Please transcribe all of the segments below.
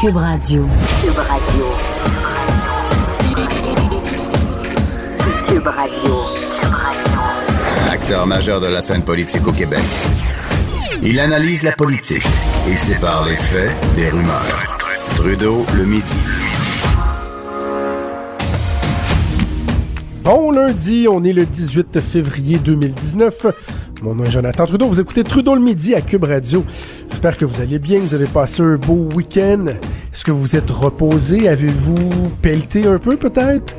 Cube Radio. Cube Radio. Cube Radio. Acteur majeur de la scène politique au Québec. Il analyse la politique et sépare les faits des rumeurs. Trudeau le midi. Bon lundi, on est le 18 février 2019. Mon nom est Jonathan Trudeau. Vous écoutez Trudeau le midi à Cube Radio. J'espère que vous allez bien, vous avez passé un beau week-end. Est-ce que vous êtes reposé? Avez-vous pelleté un peu peut-être?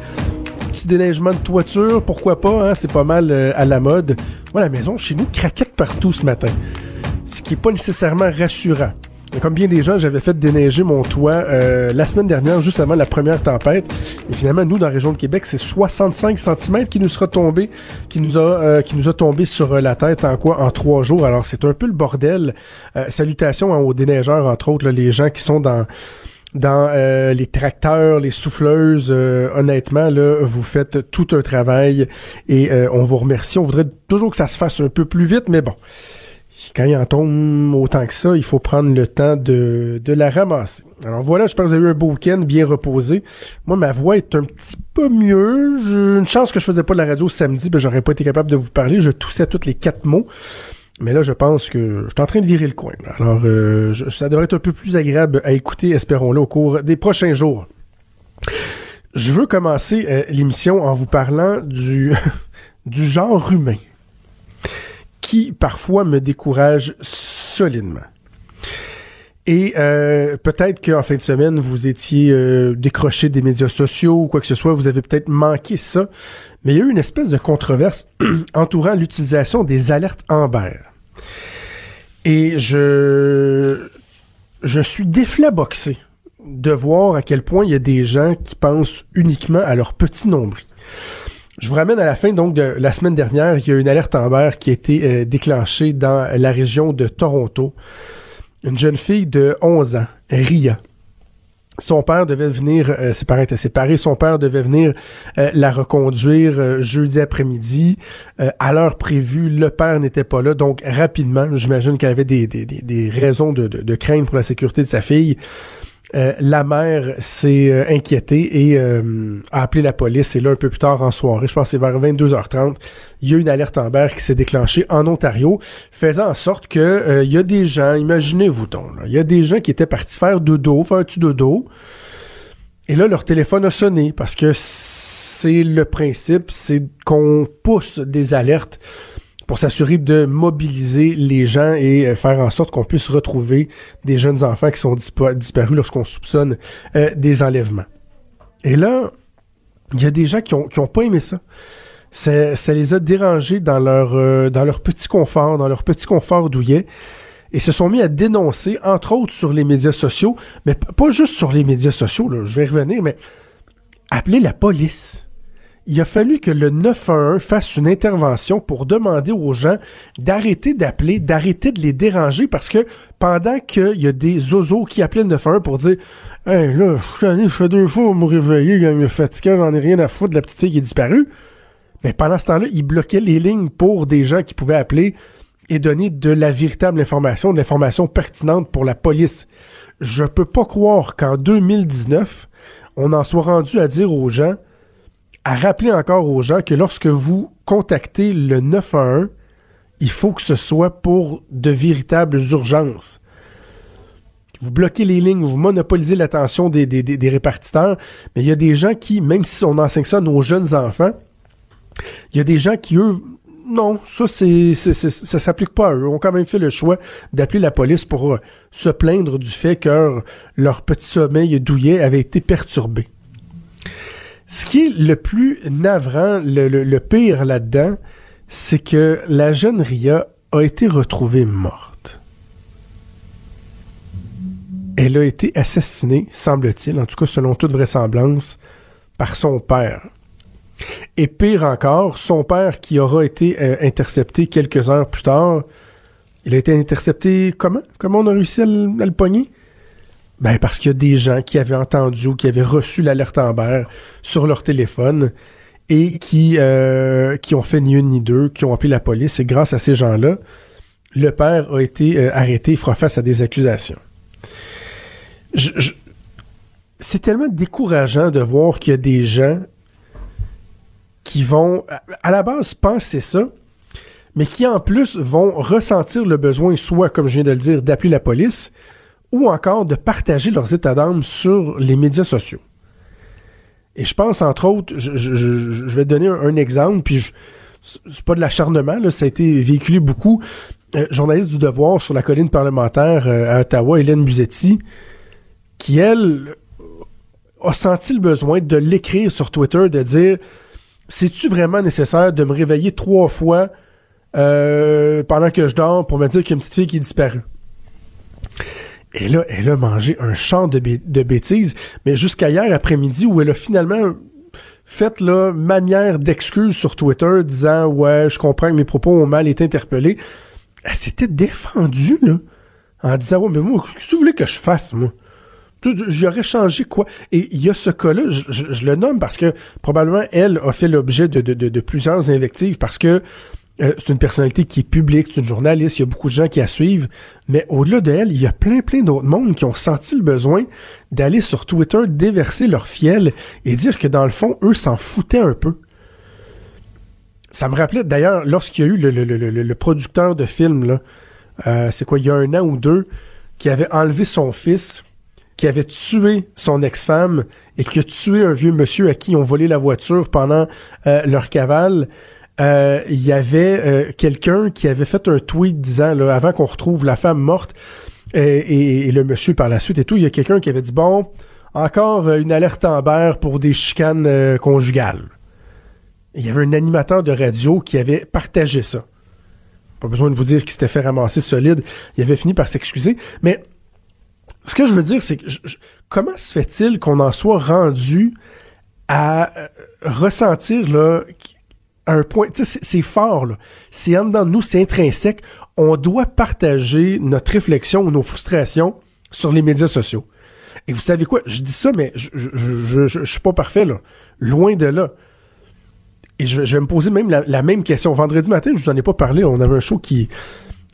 Petit déneigement de toiture, pourquoi pas, hein? c'est pas mal euh, à la mode. Moi, la maison chez nous craquette partout ce matin. Ce qui est pas nécessairement rassurant. Comme bien des gens, j'avais fait déneiger mon toit euh, la semaine dernière, juste avant la première tempête. Et finalement, nous, dans la région de Québec, c'est 65 cm qui nous sera tombé, qui nous a, euh, qui nous a tombé sur la tête en quoi En trois jours. Alors, c'est un peu le bordel. Euh, salutations hein, aux déneigeurs, entre autres, là, les gens qui sont dans dans euh, les tracteurs, les souffleuses, honnêtement, là, vous faites tout un travail et on vous remercie. On voudrait toujours que ça se fasse un peu plus vite, mais bon quand il en tombe autant que ça, il faut prendre le temps de, de la ramasser. Alors voilà, j'espère que vous avez eu un beau week-end bien reposé. Moi, ma voix est un petit peu mieux. J'ai une chance que je faisais pas de la radio samedi, ben j'aurais pas été capable de vous parler. Je toussais tous les quatre mots. Mais là, je pense que je suis en train de virer le coin. Alors, euh, ça devrait être un peu plus agréable à écouter, espérons-le, au cours des prochains jours. Je veux commencer euh, l'émission en vous parlant du, du genre humain qui parfois me décourage solidement. Et euh, peut-être qu'en fin de semaine, vous étiez euh, décroché des médias sociaux ou quoi que ce soit, vous avez peut-être manqué ça. Mais il y a eu une espèce de controverse entourant l'utilisation des alertes Amber. Et je, je suis déflaboxé de voir à quel point il y a des gens qui pensent uniquement à leur petit nombril. Je vous ramène à la fin donc de la semaine dernière. Il y a une alerte Amber qui a été euh, déclenchée dans la région de Toronto. Une jeune fille de 11 ans, Ria. Son père devait venir, euh, ses parents étaient séparés, son père devait venir euh, la reconduire jeudi après-midi. à l'heure prévue, le père n'était pas là, donc rapidement, j'imagine qu'il avait des, des, des, raisons de, de, de craindre pour la sécurité de sa fille. Euh, la mère s'est euh, inquiétée et euh, a appelé la police. Et là, un peu plus tard en soirée, je pense c'est vers 22h30, il y a une alerte Amber qui s'est déclenchée en Ontario, faisant en sorte que il y a des gens, imaginez-vous donc, il y a des gens qui étaient partis faire dodo, faire du dodo. Et là, leur téléphone a sonné parce que c'est le principe, c'est qu'on pousse des alertes pour s'assurer de mobiliser les gens et euh, faire en sorte qu'on puisse retrouver des jeunes enfants qui sont disparus lorsqu'on soupçonne euh, des enlèvements. Et là, il y a des gens qui ont, qui ont pas aimé ça. ça. les a dérangés dans leur, euh, dans leur petit confort, dans leur petit confort douillet et se sont mis à dénoncer, entre autres sur les médias sociaux, mais pas juste sur les médias sociaux, je vais revenir, mais appeler la police il a fallu que le 911 fasse une intervention pour demander aux gens d'arrêter d'appeler, d'arrêter de les déranger parce que pendant qu'il y a des zozos qui appelaient le 911 pour dire Hey, là, je suis deux fois me réveiller, il me fatigué, j'en ai rien à foutre la petite fille qui est disparue. Mais pendant ce temps-là, il bloquait les lignes pour des gens qui pouvaient appeler et donner de la véritable information, de l'information pertinente pour la police. Je peux pas croire qu'en 2019, on en soit rendu à dire aux gens à rappeler encore aux gens que lorsque vous contactez le 911, il faut que ce soit pour de véritables urgences. Vous bloquez les lignes, vous monopolisez l'attention des, répartiteurs, mais il y a des gens qui, même si on enseigne ça à nos jeunes enfants, il y a des gens qui, eux, non, ça, c'est, s'applique pas à eux. ont quand même fait le choix d'appeler la police pour euh, se plaindre du fait que leur petit sommeil douillet avait été perturbé. Ce qui est le plus navrant, le, pire là-dedans, c'est que la jeune Ria a été retrouvée morte. elle a été assassinée, semble-t-il, en tout cas selon toute vraisemblance, par son père. Et pire encore, son père qui aura été euh, intercepté quelques heures plus tard, il a été intercepté comment? Comment on a réussi à le, pogner? Ben parce qu'il y a des gens qui avaient entendu ou qui avaient reçu l'alerte Amber sur leur téléphone et qui, euh, qui ont fait ni une ni deux, qui ont appelé la police. Et grâce à ces gens-là, le père a été euh, arrêté, fera face à des accusations. C'est tellement décourageant de voir qu'il y a des gens qui vont, à la base, penser ça, mais qui en plus vont ressentir le besoin, soit, comme je viens de le dire, d'appeler la police, ou encore de partager leurs états d'âme sur les médias sociaux. Et je pense, entre autres, je, je- je- vais donner un, exemple, puis c'est pas de l'acharnement, ça a été véhiculé beaucoup. Euh, journaliste du Devoir sur la colline parlementaire euh, à Ottawa, Hélène Buzetti, qui, elle, a senti le besoin de l'écrire sur Twitter, de dire C'est-tu vraiment nécessaire de me réveiller trois fois euh, pendant que je dors pour me dire qu'il y a une petite fille qui est disparue? Et là, elle a mangé un champ de, de bêtises, mais jusqu'à hier après-midi où elle a finalement fait là, manière d'excuse sur Twitter disant Ouais, je comprends que mes propos ont mal été interpellés. Elle s'était défendue, là, en disant Ouais, mais moi, qu'est-ce que vous voulez que je fasse, moi? J'aurais changé quoi? Et il y a ce cas-là, je, je- je le nomme parce que probablement elle a fait l'objet de, de- de- de plusieurs invectives parce que euh, c'est une personnalité qui est publique, c'est une journaliste, il y a beaucoup de gens qui la suivent, mais au-delà de elle, il y a plein, plein d'autres mondes qui ont senti le besoin d'aller sur Twitter déverser leur fiel et dire que dans le fond, eux s'en foutaient un peu. Ça me rappelait d'ailleurs lorsqu'il y a eu le, producteur de film, là, euh, c'est quoi, il y a un an ou deux, qui avait enlevé son fils, qui avait tué son ex-femme et qui a tué un vieux monsieur à qui ont volé la voiture pendant euh, leur cavale. Euh, Il y avait euh, quelqu'un qui avait fait un tweet disant, là, avant qu'on retrouve la femme morte et, et- le monsieur par la suite et tout, il y a quelqu'un qui avait dit, bon, encore euh, une alerte Amber pour des chicanes euh, conjugales. Il y avait un animateur de radio qui avait partagé ça. Pas besoin de vous dire qu'il s'était fait ramasser solide. Il avait fini par s'excuser. Mais ce que je veux dire, c'est comment se fait-il qu'on en soit rendu à euh, ressentir là, un point, c'est- fort, là. C'est en dedans de nous, c'est intrinsèque. On doit partager notre réflexion ou nos frustrations sur les médias sociaux. Et vous savez quoi? Je dis ça, mais je, je, je, je- suis pas parfait, là. Loin de là. Et je, vais me poser même la, la même question. Vendredi matin, je vous en ai pas parlé. On avait un show qui,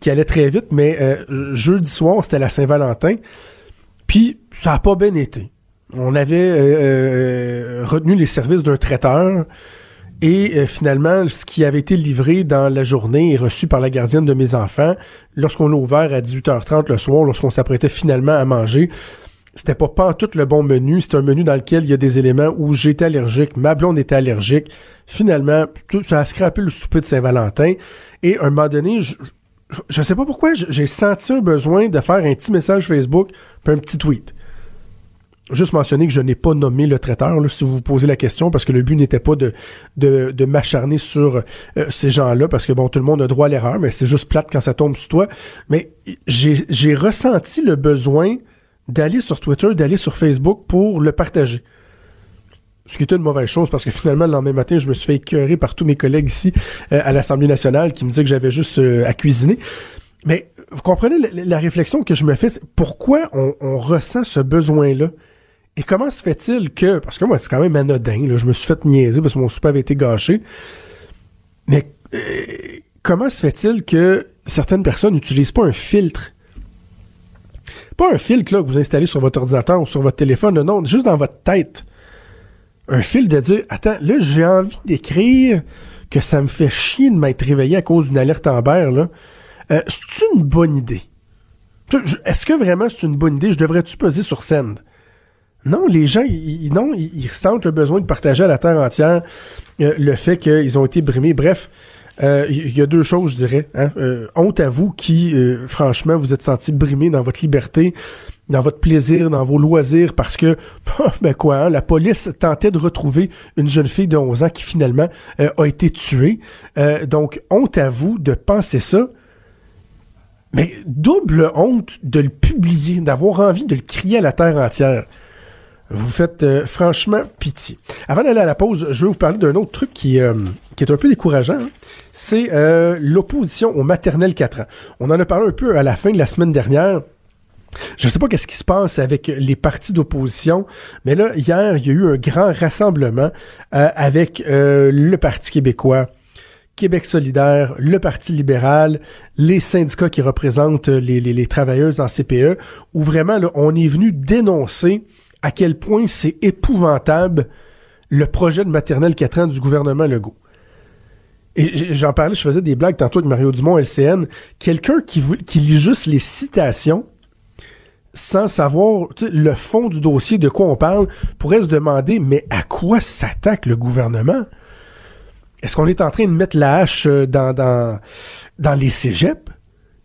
qui allait très vite, mais euh, jeudi soir, c'était la Saint-Valentin. Puis, ça a pas bien été. On avait euh, euh, retenu les services d'un traiteur et euh, finalement, ce qui avait été livré dans la journée et reçu par la gardienne de mes enfants, lorsqu'on l'a ouvert à 18h30 le soir, lorsqu'on s'apprêtait finalement à manger, c'était pas pas tout le bon menu. C'est un menu dans lequel il y a des éléments où j'étais allergique, ma blonde était allergique. Finalement, tout, ça a scrappé le souper de Saint-Valentin. Et à un moment donné, je, je, je sais pas pourquoi, j'ai senti un besoin de faire un petit message Facebook puis un petit tweet. Juste mentionner que je n'ai pas nommé le traiteur, là, si vous vous posez la question, parce que le but n'était pas de, de, de m'acharner sur euh, ces gens-là, parce que bon, tout le monde a droit à l'erreur, mais c'est juste plate quand ça tombe sur toi. Mais j'ai ressenti le besoin d'aller sur Twitter, d'aller sur Facebook pour le partager. Ce qui était une mauvaise chose parce que finalement, le lendemain matin, je me suis fait écœurer par tous mes collègues ici euh, à l'Assemblée nationale qui me disaient que j'avais juste euh, à cuisiner. Mais vous comprenez la, réflexion que je me fais, pourquoi on ressent ce besoin-là? Et comment se fait-il que, parce que moi, c'est quand même anodin, là, je me suis fait niaiser parce que mon souper avait été gâché, mais euh, comment se fait-il que certaines personnes n'utilisent pas un filtre? Pas un filtre là, que vous installez sur votre ordinateur ou sur votre téléphone, non, juste dans votre tête. Un filtre de dire Attends, là, j'ai envie d'écrire que ça me fait chier de m'être réveillé à cause d'une alerte Amber, là. Euh, c'est une bonne idée? Est-ce que vraiment c'est une bonne idée? Je devrais-tu peser sur scène? Non, les gens, ils, non, ils, sentent le besoin de partager à la terre entière euh, le fait qu'ils ont été brimés. Bref, euh, il y a deux choses, je dirais. Hein. Euh, honte à vous qui, euh, franchement, vous êtes senti brimé dans votre liberté, dans votre plaisir, dans vos loisirs, parce que, ben quoi, hein, la police tentait de retrouver une jeune fille de 11 ans qui finalement euh, a été tuée. Euh, donc, honte à vous de penser ça. Mais double honte de le publier, d'avoir envie de le crier à la terre entière. Vous faites euh, franchement pitié. Avant d'aller à la pause, je vais vous parler d'un autre truc qui, euh, qui est un peu décourageant. hein. C'est euh, l'opposition au maternel 4 ans. On en a parlé un peu à la fin de la semaine dernière. Je ne sais pas qu'est-ce qui se passe avec les partis d'opposition, mais là, hier, il y a eu un grand rassemblement avec le Parti québécois, Québec solidaire, le Parti libéral, les syndicats qui représentent les, les, les travailleuses en CPE, où vraiment, là, on est venu dénoncer à quel point c'est épouvantable le projet de maternelle 4 ans du gouvernement Legault. Et j'en parlais, je faisais des blagues tantôt avec Mario Dumont, LCN. Quelqu'un qui, lit juste les citations sans savoir le fond du dossier, de quoi on parle, pourrait se demander, mais à quoi s'attaque le gouvernement? Est-ce qu'on est en train de mettre la hache euh, dans les cégeps?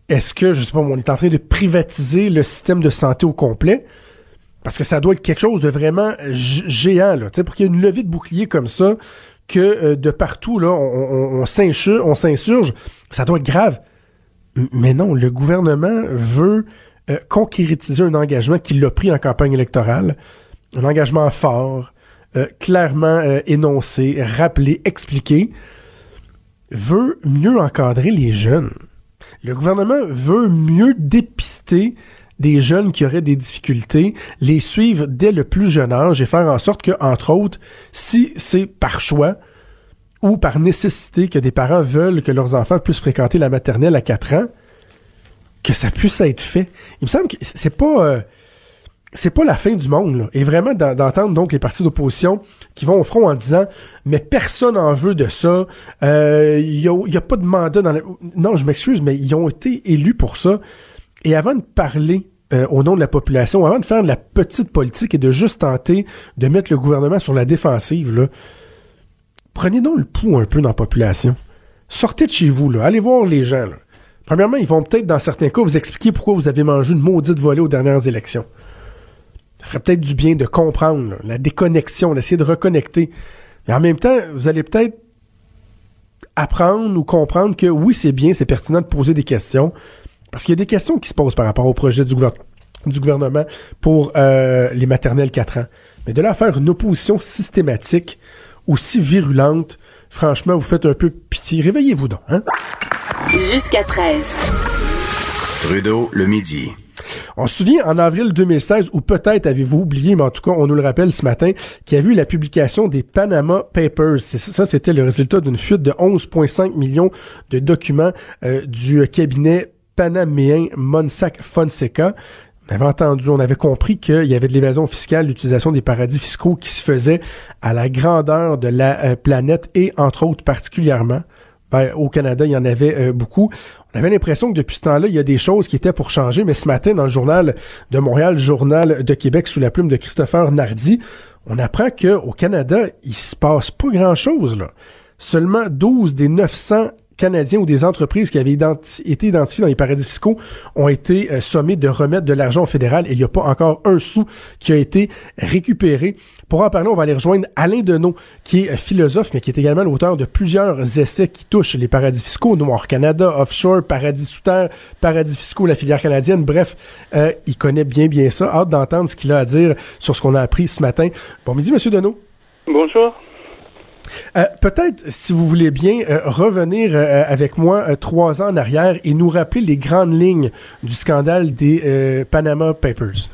Est-ce que, je sais pas, on est en train de privatiser le système de santé au complet? Parce que ça doit être quelque chose de vraiment géant, là, pour qu'il y ait une levée de bouclier comme ça, que euh, de partout, là, on, on, on s'insurge, ça doit être grave. Mais non, le gouvernement veut euh, concrétiser un engagement qu'il a pris en campagne électorale, un engagement fort, euh, clairement euh, énoncé, rappelé, expliqué, veut mieux encadrer les jeunes. Le gouvernement veut mieux dépister des jeunes qui auraient des difficultés, les suivre dès le plus jeune âge et faire en sorte que, entre autres, si c'est par choix ou par nécessité que des parents veulent que leurs enfants puissent fréquenter la maternelle à 4 ans, que ça puisse être fait. Il me semble que c'est pas euh, c'est pas la fin du monde là. et vraiment d'en- d'entendre donc les partis d'opposition qui vont au front en disant mais personne en veut de ça Euh, il y, a, a pas de mandat dans la... non je m'excuse mais ils ont été élus pour ça et avant de parler euh, au nom de la population avant de faire de la petite politique et de juste tenter de mettre le gouvernement sur la défensive prenez donc le pouls un peu dans la population sortez de chez vous allez voir les gens. Premièrement, ils vont peut-être, dans certains cas, vous expliquer pourquoi vous avez mangé une maudite volée aux dernières élections. Ça ferait peut-être du bien de comprendre la déconnexion, d'essayer de reconnecter. Mais en même temps, vous allez peut-être apprendre ou comprendre que oui, c'est bien, c'est pertinent de poser des questions. Parce qu'il y a des questions qui se posent par rapport au projet du, gouver- du gouvernement pour euh, les maternelles 4 ans. Mais de là à faire une opposition systématique aussi virulente, franchement, vous faites un peu pitié. Réveillez-vous donc, hein? Jusqu'à 13. Trudeau, le midi. On se souvient en avril 2016, ou peut-être avez-vous oublié, mais en tout cas, on nous le rappelle ce matin, qu'il y a eu la publication des Panama Papers. Ça, c'était le résultat d'une fuite de 11,5 millions de documents euh, du cabinet panaméen Monsac Fonseca. On avait entendu, on avait compris qu'il y avait de l'évasion fiscale, l'utilisation des paradis fiscaux qui se faisait à la grandeur de la euh, planète et entre autres particulièrement ben, au Canada, il y en avait euh, beaucoup. On avait l'impression que depuis ce temps-là, il y a des choses qui étaient pour changer, mais ce matin, dans le journal de Montréal, journal de Québec, sous la plume de Christopher Nardi, on apprend qu'au Canada, il se passe pas grand-chose. Seulement 12 des 900 Canadiens ou des entreprises qui avaient été identifiés dans les paradis fiscaux ont été euh, sommés de remettre de l'argent au fédéral et il n'y a pas encore un sou qui a été récupéré. Pour en parler, on va aller rejoindre Alain Deneau, qui est euh, philosophe, mais qui est également l'auteur de plusieurs essais qui touchent les paradis fiscaux, Noir Canada, Offshore, Paradis sous terre, Paradis fiscaux, la filière canadienne. Bref, euh, il connaît bien bien ça. Hâte d'entendre ce qu'il a à dire sur ce qu'on a appris ce matin. Bon midi, Monsieur Deneau. Bonjour. Euh, Peut-être, si vous voulez bien, euh, revenir euh, avec moi trois ans en arrière et nous rappeler les grandes lignes du scandale des Panama Papers.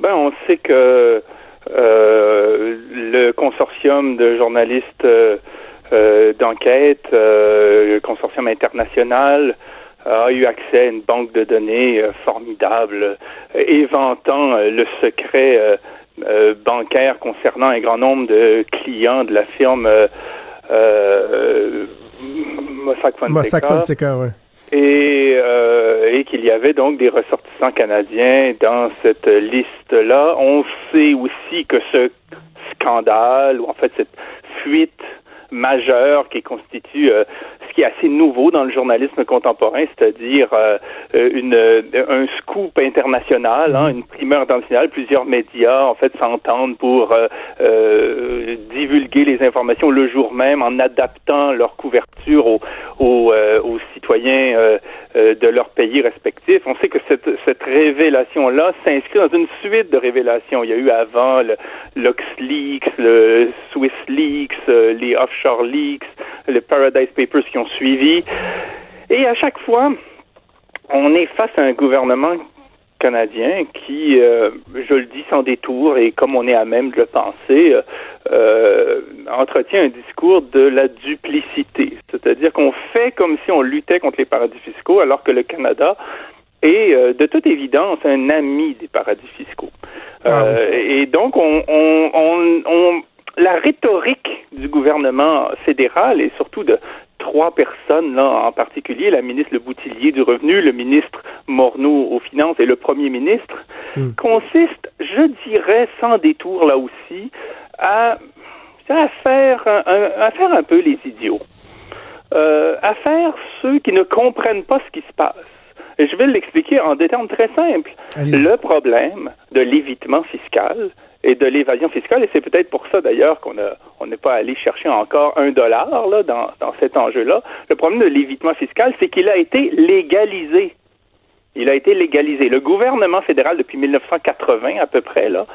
Ben, on sait que le consortium de journalistes d'enquête, le consortium international, a eu accès à une banque de données formidable, éventant le secret euh, bancaire concernant un grand nombre de clients de la firme euh, euh, Mossack Fonseca. Mossack Fonseca, ouais. et, et qu'il y avait donc des ressortissants canadiens dans cette liste-là. On sait aussi que ce scandale, ou en fait cette fuite majeure qui constitue euh, assez nouveau dans le journalisme contemporain, c'est-à-dire euh, une, un scoop international, hein, une primeur internationale. Plusieurs médias, en fait, s'entendent pour divulguer les informations le jour même en adaptant leur couverture aux, aux, aux citoyens de leur pays respectifs. On sait que cette, cette révélation-là s'inscrit dans une suite de révélations. Il y a eu avant le LuxLeaks, le Swiss Leaks, les Offshore Leaks, les Paradise Papers qui ont suivi. Et à chaque fois, on est face à un gouvernement canadien qui, euh, je le dis sans détour et comme on est à même de le penser, euh, entretient un discours de la duplicité. C'est-à-dire qu'on fait comme si on luttait contre les paradis fiscaux alors que le Canada est euh, de toute évidence un ami des paradis fiscaux. Ah et donc, on, on, on la rhétorique du gouvernement fédéral et surtout de trois personnes là en particulier, la ministre Le Boutillier du Revenu, le ministre Morneau aux Finances et le premier ministre, hmm. consiste, je dirais, sans détour là aussi, à, à faire, un, à faire un peu les idiots, euh, à faire ceux qui ne comprennent pas ce qui se passe. Et je vais l'expliquer en des termes très simples. Le problème de l'évitement fiscal, et de l'évasion fiscale. Et c'est peut-être pour ça d'ailleurs qu'on n'est pas allé chercher encore un dollar là dans, cet enjeu-là. Le problème de l'évitement fiscal, c'est qu'il a été légalisé. Il a été légalisé. Le gouvernement fédéral depuis 1980 à peu près là,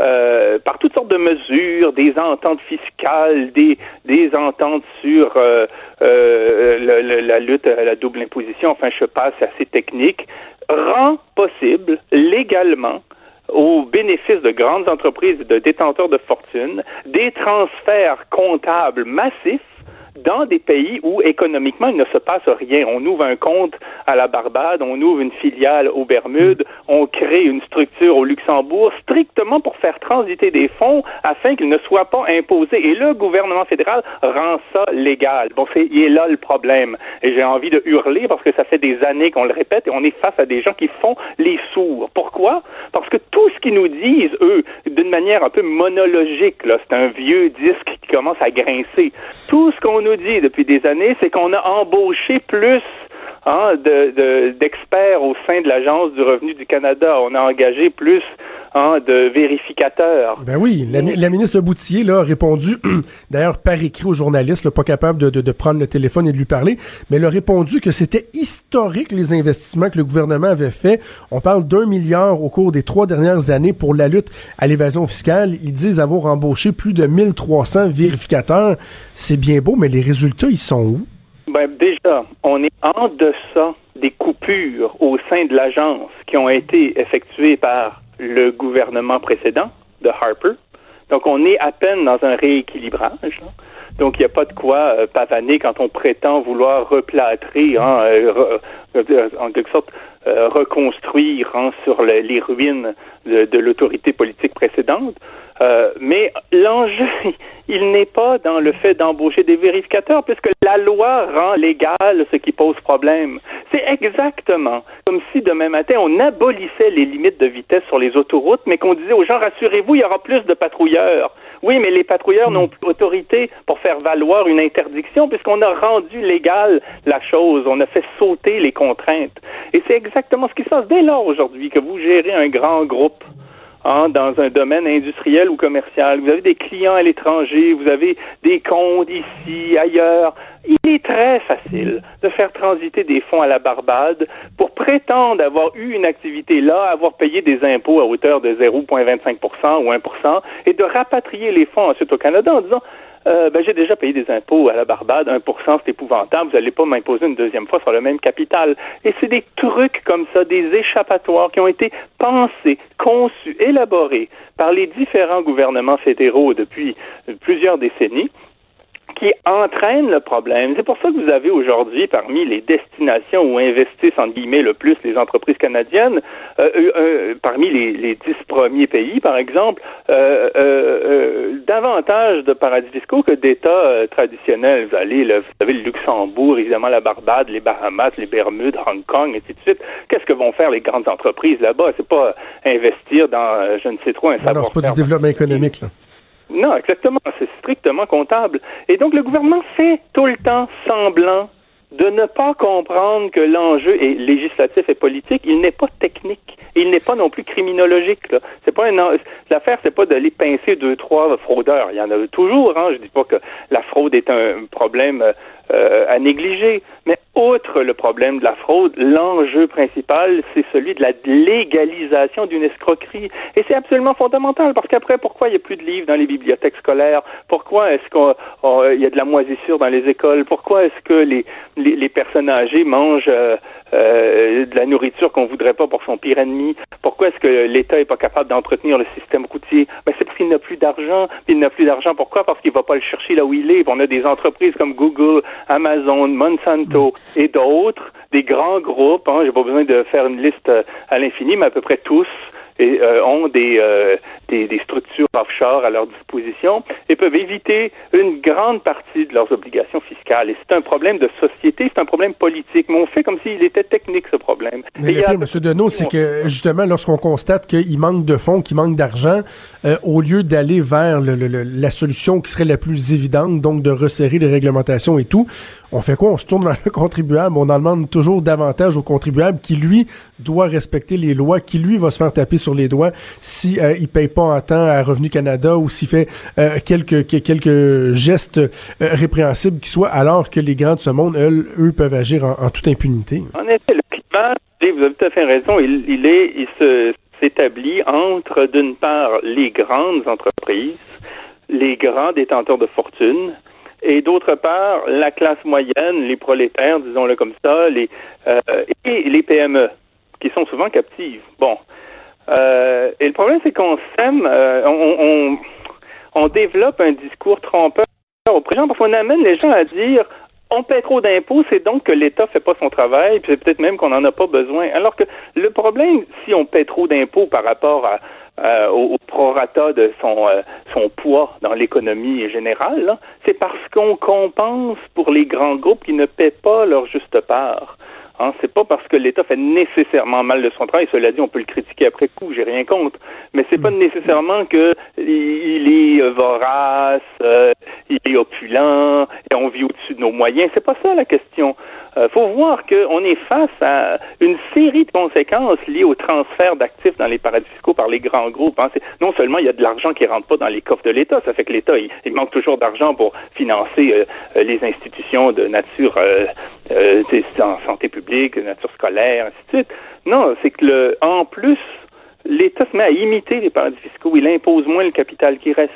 euh, par toutes sortes de mesures, des ententes fiscales, des, ententes sur euh, euh, la lutte à la double imposition, enfin je passe assez technique, rend possible légalement au bénéfice de grandes entreprises et de détenteurs de fortune des transferts comptables massifs dans des pays où économiquement il ne se passe rien. On ouvre un compte à la Barbade, on ouvre une filiale aux Bermudes, on crée une structure au Luxembourg strictement pour faire transiter des fonds afin qu'ils ne soient pas imposés. Et le gouvernement fédéral rend ça légal. Bon, c'est, il est là le problème. Et j'ai envie de hurler parce que ça fait des années qu'on le répète et on est face à des gens qui font les sourds. Pourquoi? Parce que tout ce qu'ils nous disent, eux, d'une manière un peu monologique, là, c'est un vieux disque qui commence à grincer. Tout ce qu'on nous dit depuis des années, c'est qu'on a embauché plus hein, d'experts au sein de l'Agence du revenu du Canada. On a engagé plus hein, de vérificateurs. Ben oui, la, ministre Boutier là, a répondu, d'ailleurs par écrit aux journalistes, pas capable de, de, prendre le téléphone et de lui parler, mais elle a répondu que c'était historique les investissements que le gouvernement avait fait. On parle d'un milliard au cours des trois dernières années pour la lutte à l'évasion fiscale. Ils disent avoir embauché plus de 1300 vérificateurs. C'est bien beau, mais les résultats, ils sont où? Ben, déjà, on est en deçà des coupures au sein de l'agence qui ont été effectuées par le gouvernement précédent de Harper. Donc, on est à peine dans un rééquilibrage. Donc, il n'y a pas de quoi euh, pavaner quand on prétend vouloir replâtrer, hein, euh, euh, en quelque sorte, reconstruire hein, sur les ruines de l'autorité politique précédente. Mais l'enjeu, il n'est pas dans le fait d'embaucher des vérificateurs, puisque la loi rend légal ce qui pose problème. C'est exactement comme si demain matin, on abolissait les limites de vitesse sur les autoroutes, mais qu'on disait aux gens, rassurez-vous, il y aura plus de patrouilleurs. Oui, mais les patrouilleurs n'ont plus autorité pour faire valoir une interdiction, puisqu'on a rendu légal la chose, on a fait sauter les contraintes. Et c'est exactement ce qui se passe dès lors aujourd'hui que vous gérez un grand groupe Hein, dans un domaine industriel ou commercial. Vous avez des clients à l'étranger, vous avez des comptes ici, ailleurs. Il est très facile de faire transiter des fonds à la Barbade pour prétendre avoir eu une activité là, avoir payé des impôts à hauteur de 0,25 ou 1% et de rapatrier les fonds ensuite au Canada en disant euh, ben, j'ai déjà payé des impôts à la Barbade, 1%, c'est épouvantable, vous n'allez pas m'imposer une deuxième fois sur le même capital. Et c'est des trucs comme ça, des échappatoires qui ont été pensés, conçus, élaborés par les différents gouvernements fédéraux depuis plusieurs décennies qui entraîne le problème. C'est pour ça que vous avez aujourd'hui, parmi les destinations où investissent, en guillemets, le plus les entreprises canadiennes, euh, euh, euh, parmi les, les dix premiers pays, par exemple, davantage de paradis fiscaux que d'États traditionnels. Vous, allez, vous avez le Luxembourg, évidemment la Barbade, les Bahamas, les Bermudes, Hong Kong, et ainsi de suite. Qu'est-ce que vont faire les grandes entreprises là-bas? C'est pas investir dans, je ne sais trop, un savoir Non, c'est pas du développement économique, là. Non, exactement. C'est strictement comptable. Et donc, le gouvernement fait tout le temps semblant de ne pas comprendre que l'enjeu est législatif et politique, il n'est pas technique. Il n'est pas non plus criminologique. C'est pas un l'affaire, c'est pas d'aller pincer deux trois fraudeurs. Il y en a toujours. Hein. Je dis pas que la fraude est un problème euh, à négliger, mais outre le problème de la fraude, l'enjeu principal, c'est celui de la légalisation d'une escroquerie. Et c'est absolument fondamental, parce qu'après, pourquoi il n'y a plus de livres dans les bibliothèques scolaires? Pourquoi est-ce qu'il y a de la moisissure dans les écoles? Pourquoi est-ce que les, les, personnes âgées mangent euh, euh, de la nourriture qu'on voudrait pas pour son pire ennemi? Pourquoi est-ce que l'État n'est pas capable d'entretenir le système routier? Ben, c'est parce qu'il n'a plus d'argent. Il n'a plus d'argent. Pourquoi? Parce qu'il va pas le chercher là où il est. on a des entreprises comme Google, Amazon, Monsanto, et d'autres, des grands groupes, hein, j'ai pas besoin de faire une liste euh, à l'infini, mais à peu près tous et, euh, ont des, euh, des, des, structures offshore à leur disposition et peuvent éviter une grande partie de leurs obligations fiscales. Et c'est un problème de société, c'est un problème politique. Mais on fait comme s'il était technique, ce problème. Mais le pire, M. Deneau, c'est que justement, lorsqu'on constate qu'il manque de fonds, qu'il manque d'argent, euh, au lieu d'aller vers le, le, la solution qui serait la plus évidente, donc de resserrer les réglementations et tout, on fait quoi? On se tourne vers le contribuable, on en demande toujours davantage au contribuable qui, lui, doit respecter les lois, qui, lui, va se faire taper sur les doigts si euh, il paye pas en temps à Revenu Canada ou s'il fait euh, quelques quelques gestes euh, répréhensibles qui soient, alors que les grands de ce monde, eux, peuvent agir en, toute impunité. En effet, le climat, vous avez tout à fait raison, il, il se s'établit entre, d'une part, les grandes entreprises, les grands détenteurs de fortune, et d'autre part, la classe moyenne, les prolétaires, disons-le comme ça, les, euh, et les PME, qui sont souvent captives. Bon. Euh, et le problème, c'est qu'on sème, euh, on, on, développe un discours trompeur des gens, parce qu'on amène les gens à dire on paie trop d'impôts, c'est donc que l'État fait pas son travail, puis c'est peut-être même qu'on n'en a pas besoin. Alors que le problème, si on paie trop d'impôts par rapport à, au, prorata de son, euh, son poids dans l'économie générale, c'est parce qu'on compense pour les grands groupes qui ne paient pas leur juste part. Hein, c'est pas parce que l'État fait nécessairement mal de son travail. Cela dit, on peut le critiquer après coup, j'ai rien contre. Mais c'est pas mm. nécessairement que il est vorace, euh, il est opulent et on vit au-dessus de nos moyens. C'est pas ça la question. Euh, faut voir qu'on est face à une série de conséquences liées au transfert d'actifs dans les paradis fiscaux par les grands groupes. Hein. Non seulement il y a de l'argent qui rentre pas dans les coffres de l'État, ça fait que l'État, il, manque toujours d'argent pour financer euh, euh, les institutions de nature en santé publique, de nature scolaire, ainsi de suite. Non, c'est que le, en plus, l'État se met à imiter les paradis fiscaux. Il impose moins le capital qui reste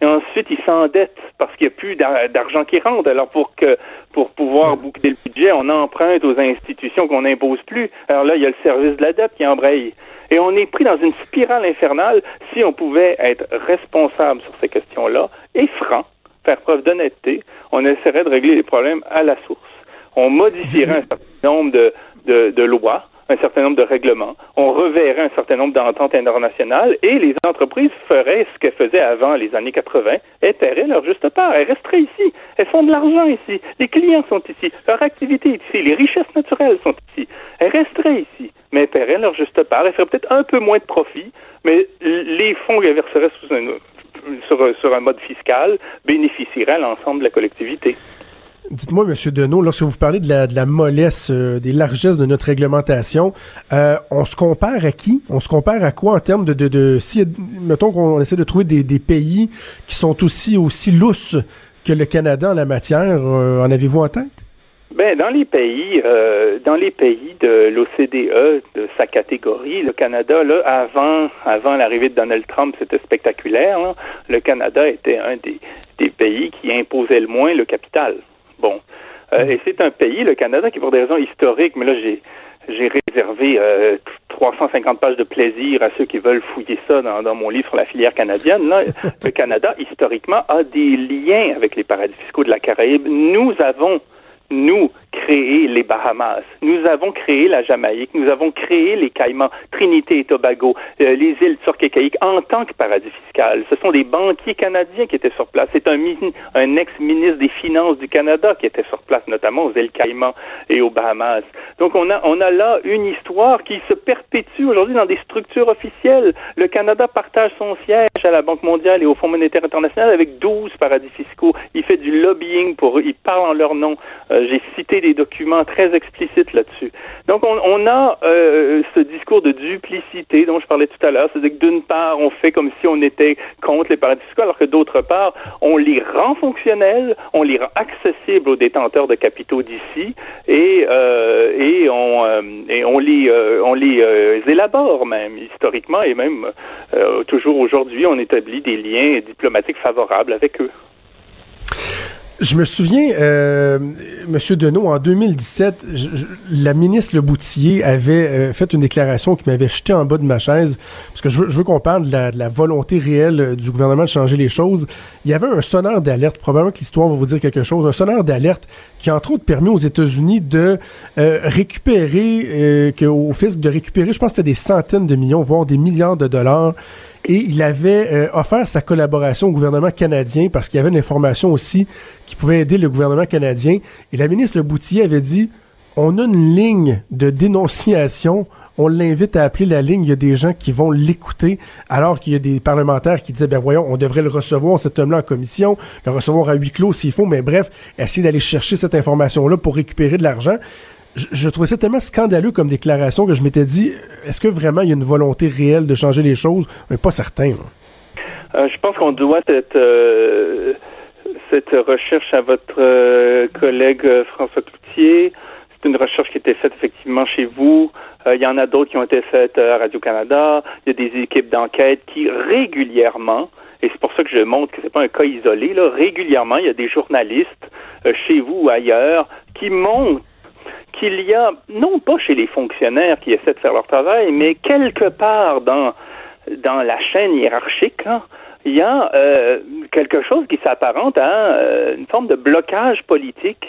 et ensuite il s'endette parce qu'il n'y a plus d'argent qui rentre. Alors pour que pour pouvoir boucler le budget, on emprunte aux institutions qu'on n'impose plus. Alors là, il y a le service de la dette qui embraye. Et on est pris dans une spirale infernale. Si on pouvait être responsable sur ces questions-là et franc, faire preuve d'honnêteté, on essaierait de régler les problèmes à la source. On modifierait un certain nombre de, de, de lois un certain nombre de règlements, on reverrait un certain nombre d'ententes internationales et les entreprises feraient ce qu'elles faisaient avant les années 80, elles paieraient leur juste part, elles resteraient ici, elles font de l'argent ici, les clients sont ici, leur activité est ici, les richesses naturelles sont ici, elles resteraient ici, mais elles paieraient leur juste part, elles feraient peut-être un peu moins de profit, mais les fonds qu'elles verseraient sous un, sur, sur un mode fiscal bénéficieraient à l'ensemble de la collectivité. Dites-moi, M. Deneau, lorsque vous parlez de la, de la mollesse, euh, des largesses de notre réglementation, euh, on se compare à qui? On se compare à quoi en termes de... si, mettons qu'on essaie de trouver des, pays qui sont aussi, aussi lousses que le Canada en la matière, euh, en avez-vous en tête? Ben, dans les pays, dans les pays de l'OCDE, de sa catégorie, le Canada, là, avant, avant l'arrivée de Donald Trump, c'était spectaculaire. Le Canada était un des pays qui imposait le moins le capital. Bon. Euh, et c'est un pays, le Canada, qui pour des raisons historiques, mais là j'ai j'ai réservé 350 euh, pages de plaisir à ceux qui veulent fouiller ça dans, dans mon livre sur la filière canadienne. Là, le Canada, historiquement, a des liens avec les paradis fiscaux de la Caraïbe. Nous avons nous, créé les Bahamas, nous avons créé la Jamaïque, nous avons créé les Caïmans, Trinité et Tobago, euh, les îles turques et caïques en tant que paradis fiscal. Ce sont des banquiers canadiens qui étaient sur place. C'est un, ex-ministre des Finances du Canada qui était sur place, notamment aux îles Caïmans et aux Bahamas. Donc on a, on a là une histoire qui se perpétue aujourd'hui dans des structures officielles. Le Canada partage son siège à la Banque mondiale et au Fonds monétaire international avec 12 paradis fiscaux. Il fait du lobbying pour eux, il parle en leur nom. Euh, j'ai cité des documents très explicites là-dessus. Donc, on, a euh, ce discours de duplicité dont je parlais tout à l'heure. C'est-à-dire que d'une part, on fait comme si on était contre les paradis fiscaux, alors que d'autre part, on les rend fonctionnels, on les rend accessibles aux détenteurs de capitaux d'ici, et, euh, euh, on les, on les élabore même historiquement, et même toujours aujourd'hui, on établit des liens diplomatiques favorables avec eux. Je me souviens, euh, Monsieur Deneau, en 2017, la ministre Le avait euh, fait une déclaration qui m'avait jeté en bas de ma chaise, parce que je veux, qu'on parle de la, volonté réelle euh, du gouvernement de changer les choses. Il y avait un sonneur d'alerte, probablement que l'histoire va vous dire quelque chose, un sonneur d'alerte qui, entre autres, permis aux États-Unis de euh, récupérer, que, au fisc de récupérer, je pense que c'était des centaines de millions, voire des milliards de dollars et il avait euh, offert sa collaboration au gouvernement canadien parce qu'il y avait une information aussi qui pouvait aider le gouvernement canadien. Et la ministre Le Boutillier avait dit on a une ligne de dénonciation. On l'invite à appeler la ligne. Il y a des gens qui vont l'écouter, alors qu'il y a des parlementaires qui disaient, ben voyons, on devrait le recevoir, cet homme-là, en commission, le recevoir à huis clos s'il faut, mais bref, essayer d'aller chercher cette information-là pour récupérer de l'argent je, trouvais ça tellement scandaleux comme déclaration que je m'étais dit, est-ce que vraiment il y a une volonté réelle de changer les choses? Mais pas certain. Euh, je pense qu'on doit cette, euh, cette recherche à votre euh, collègue François Cloutier. C'est une recherche qui a été faite effectivement chez vous. Il y en a d'autres qui ont été faites à Radio-Canada. Il y a des équipes d'enquête qui régulièrement, et c'est pour ça que je montre que c'est pas un cas isolé, là, régulièrement, il y a des journalistes chez vous ou ailleurs qui montent qu'il y a, non pas chez les fonctionnaires qui essaient de faire leur travail, mais quelque part dans, dans la chaîne hiérarchique, hein, il y a euh, quelque chose qui s'apparente à euh, une forme de blocage politique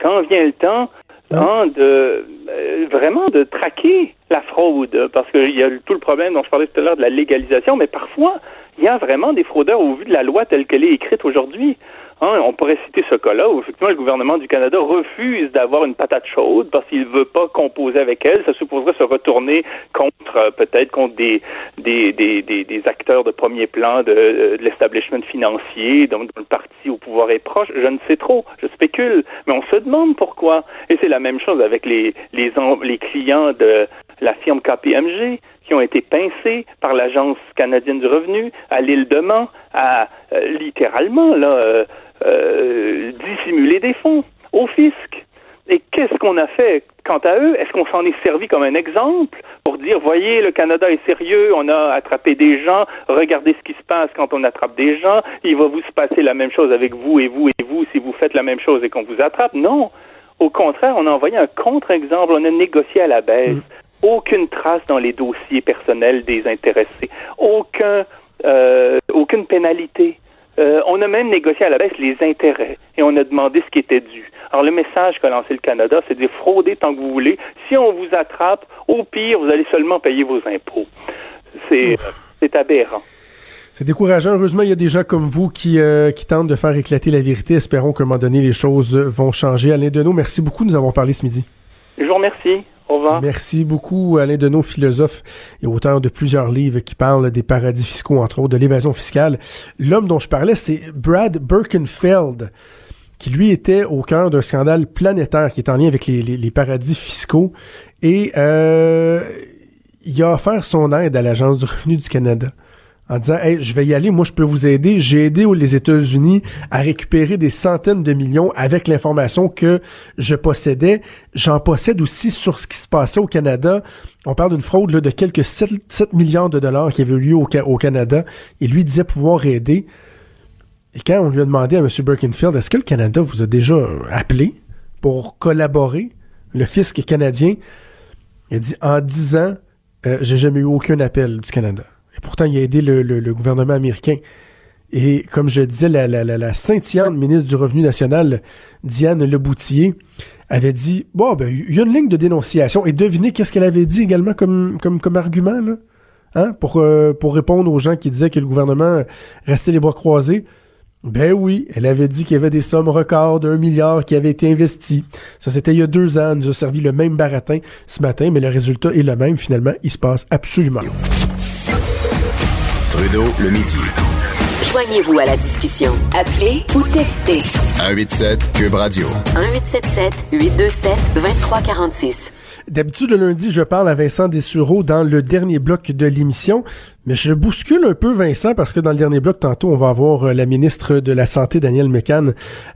quand vient le temps hein, de euh, vraiment de traquer la fraude, parce qu'il y a tout le problème dont je parlais tout à l'heure de la légalisation, mais parfois il y a vraiment des fraudeurs au vu de la loi telle qu'elle est écrite aujourd'hui. Hein, on pourrait citer ce cas-là où effectivement le gouvernement du Canada refuse d'avoir une patate chaude parce qu'il ne veut pas composer avec elle. Ça supposerait se retourner contre euh, peut-être contre des des, des, des, acteurs de premier plan de, de l'establishment financier, donc le parti au pouvoir est proche. Je ne sais trop, je spécule, mais on se demande pourquoi. Et c'est la même chose avec les les, les clients de la firme KPMG qui ont été pincés par l'Agence canadienne du revenu à l'île de Mans, à euh, littéralement là, euh, euh, dissimuler des fonds au fisc. Et qu'est-ce qu'on a fait quant à eux? Est-ce qu'on s'en est servi comme un exemple pour dire, voyez, le Canada est sérieux, on a attrapé des gens, regardez ce qui se passe quand on attrape des gens, il va vous se passer la même chose avec vous et vous et vous si vous faites la même chose et qu'on vous attrape? Non. Au contraire, on a envoyé un contre-exemple, on a négocié à la baisse. Aucune trace dans les dossiers personnels des intéressés. Aucun, euh, aucune pénalité. Euh, on a même négocié à la baisse les intérêts et on a demandé ce qui était dû. Alors le message qu'a lancé le Canada, c'est de frauder tant que vous voulez. Si on vous attrape, au pire, vous allez seulement payer vos impôts. C'est aberrant. C'est décourageant. Heureusement, il y a des gens comme vous qui, euh, qui tentent de faire éclater la vérité. Espérons qu'à un moment donné, les choses vont changer. Alain Deneau, merci beaucoup de nous avoir parlé ce midi. Je vous remercie. Au revoir. Merci beaucoup, Alain Deneau, philosophe et auteur de plusieurs livres qui parlent des paradis fiscaux, entre autres, de l'évasion fiscale. L'homme dont je parlais, c'est Brad Birkenfeld, qui lui était au cœur d'un scandale planétaire qui est en lien avec les, paradis fiscaux. Et euh, il a offert son aide à l'Agence du revenu du Canada en disant hey, je vais y aller, moi je peux vous aider. J'ai aidé les États-Unis à récupérer des centaines de millions avec l'information que je possédais. J'en possède aussi sur ce qui se passait au Canada. On parle d'une fraude là, de quelques 7, milliards de dollars qui avait eu lieu au, Canada. Et lui disait pouvoir aider. Et quand on lui a demandé à M. Birkenfield, est-ce que le Canada vous a déjà appelé pour collaborer, le fisc canadien, il a dit en 10 ans, euh, j'ai jamais eu aucun appel du Canada. Et pourtant, il a aidé le, gouvernement américain. Et comme je disais, la, la, la, scintillante ministre du Revenu national, Diane Leboutillier, avait dit Bon, ben, il y a une ligne de dénonciation. Et devinez qu'est-ce qu'elle avait dit également comme, argument, là? Hein? Pour, euh, pour répondre aux gens qui disaient que le gouvernement restait les bras croisés. Ben oui, elle avait dit qu'il y avait des sommes records d'un milliard qui avaient été investies. Ça, c'était il y a deux ans. Elle nous a servi le même baratin ce matin, mais le résultat est le même. Finalement, il se passe absolument Trudeau, le midi. Joignez-vous à la discussion. Appelez ou textez 187 Cube Radio. 1877 827 2346. D'habitude, le lundi, je parle à Vincent Dessureau dans le dernier bloc de l'émission, mais je bouscule un peu Vincent parce que dans le dernier bloc, tantôt, on va avoir euh, la ministre de la Santé, Danielle Mécan,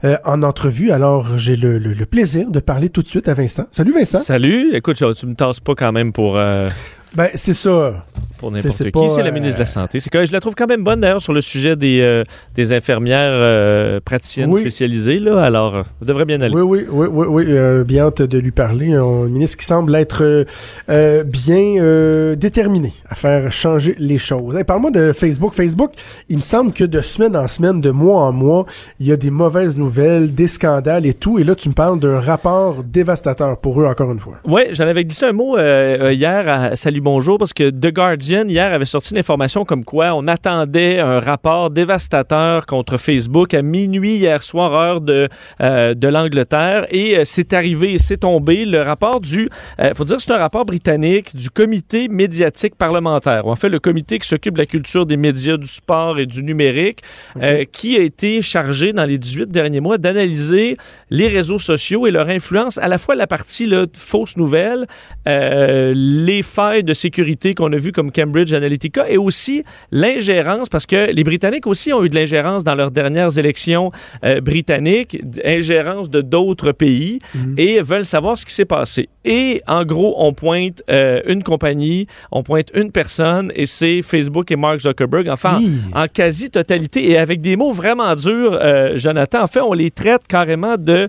euh, en entrevue. Alors, j'ai le, le- le plaisir de parler tout de suite à Vincent. Salut Vincent. Salut, écoute, je- tu me tasses pas quand même pour, euh, Ben, c'est ça. pour n'importe qui. C'est la euh, ministre de la Santé. C'est que je la trouve quand même bonne d'ailleurs sur le sujet des, euh, des infirmières euh, praticiennes Oui. spécialisées. Là, alors, euh, ça devrait bien aller. Oui, oui, oui, oui, oui. euh, bien hâte de lui parler. Un ministre qui semble être euh, euh, bien euh, déterminé à faire changer les choses. Hey, Parle-moi de Facebook. Facebook, il me semble que de semaine en semaine, de mois en mois, il y a des mauvaises nouvelles, des scandales et tout. Et là, tu me parles d'un rapport dévastateur pour eux, encore une fois. Oui, j'en avais glissé un mot euh, euh, hier à Bonjour parce que The Guardian hier avait sorti une information comme quoi on attendait un rapport dévastateur contre Facebook à minuit hier soir heure de, euh, de l'Angleterre et euh, c'est arrivé, c'est tombé. Le rapport du, il faut dire c'est un rapport britannique du comité médiatique parlementaire. En fait, le comité qui s'occupe de la culture des médias, du sport et du numérique, euh, qui a été chargé dans les 18 derniers mois d'analyser les réseaux sociaux et leur influence, à la fois la partie là, fausses nouvelles, euh, les failles de sécurité qu'on a vues comme Cambridge Analytica et aussi l'ingérence, parce que les Britanniques aussi ont eu de l'ingérence dans leurs dernières élections euh, britanniques, ingérence de d'autres pays et veulent savoir ce qui s'est passé. Et en gros, on pointe euh, une compagnie, on pointe une personne et c'est Facebook et Mark Zuckerberg. Enfin, en quasi-totalité et avec des mots vraiment durs, euh, Jonathan. En fait, on les traite carrément de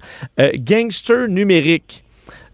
gangsters numériques.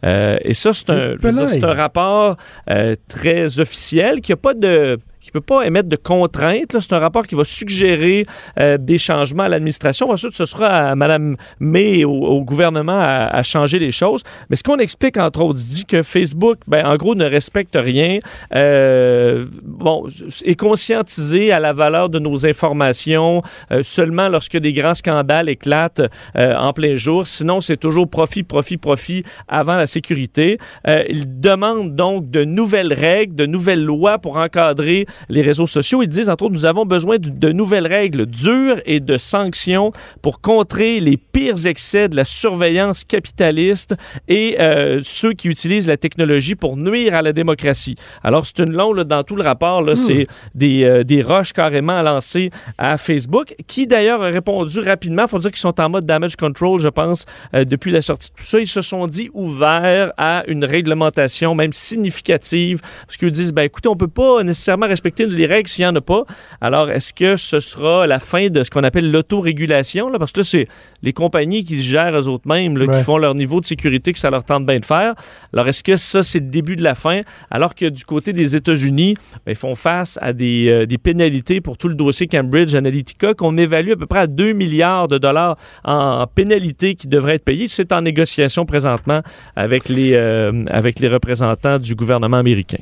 Euh, et ça, c'est un, un rapport euh, très officiel qui a pas de qui peut pas émettre de contraintes. C'est un rapport qui va suggérer euh, des changements à l'administration. Ensuite, ce sera à Mme May et au, gouvernement à, changer les choses. Mais ce qu'on explique, entre autres, dit que Facebook, ben, en gros, ne respecte rien. Euh, bon, est conscientisé à la valeur de nos informations euh, seulement lorsque des grands scandales éclatent en plein jour. Sinon, c'est toujours profit, profit, profit avant la sécurité. Il demande donc de nouvelles règles, de nouvelles lois pour encadrer les réseaux sociaux. Ils disent, entre autres, nous avons besoin de, nouvelles règles dures et de sanctions pour contrer les pires excès de la surveillance capitaliste et euh, ceux qui utilisent la technologie pour nuire à la démocratie. Alors, c'est une longue, là, dans tout le rapport, là, c'est des, euh, des roches carrément lancées à Facebook, qui d'ailleurs a répondu rapidement. Il faut dire qu'ils sont en mode damage control, je pense, euh, depuis la sortie de tout ça. Ils se sont dit ouverts à une réglementation, même significative, parce qu'ils disent, ben écoutez, on peut pas nécessairement respecter les règles s'il n'y en a pas. Alors, est-ce que ce sera la fin de ce qu'on appelle l'autorégulation? Parce que là, c'est les compagnies qui se gèrent eux autres mêmes, là, Ouais. qui font leur niveau de sécurité que ça leur tente bien de faire. Alors, est-ce que ça, c'est le début de la fin? Alors que du côté des États-Unis, ben, ils font face à des, euh, des pénalités pour tout le dossier Cambridge Analytica qu'on évalue à peu près à 2 milliards de dollars en pénalités qui devraient être payées. C'est en négociation présentement avec les, euh, avec les représentants du gouvernement américain.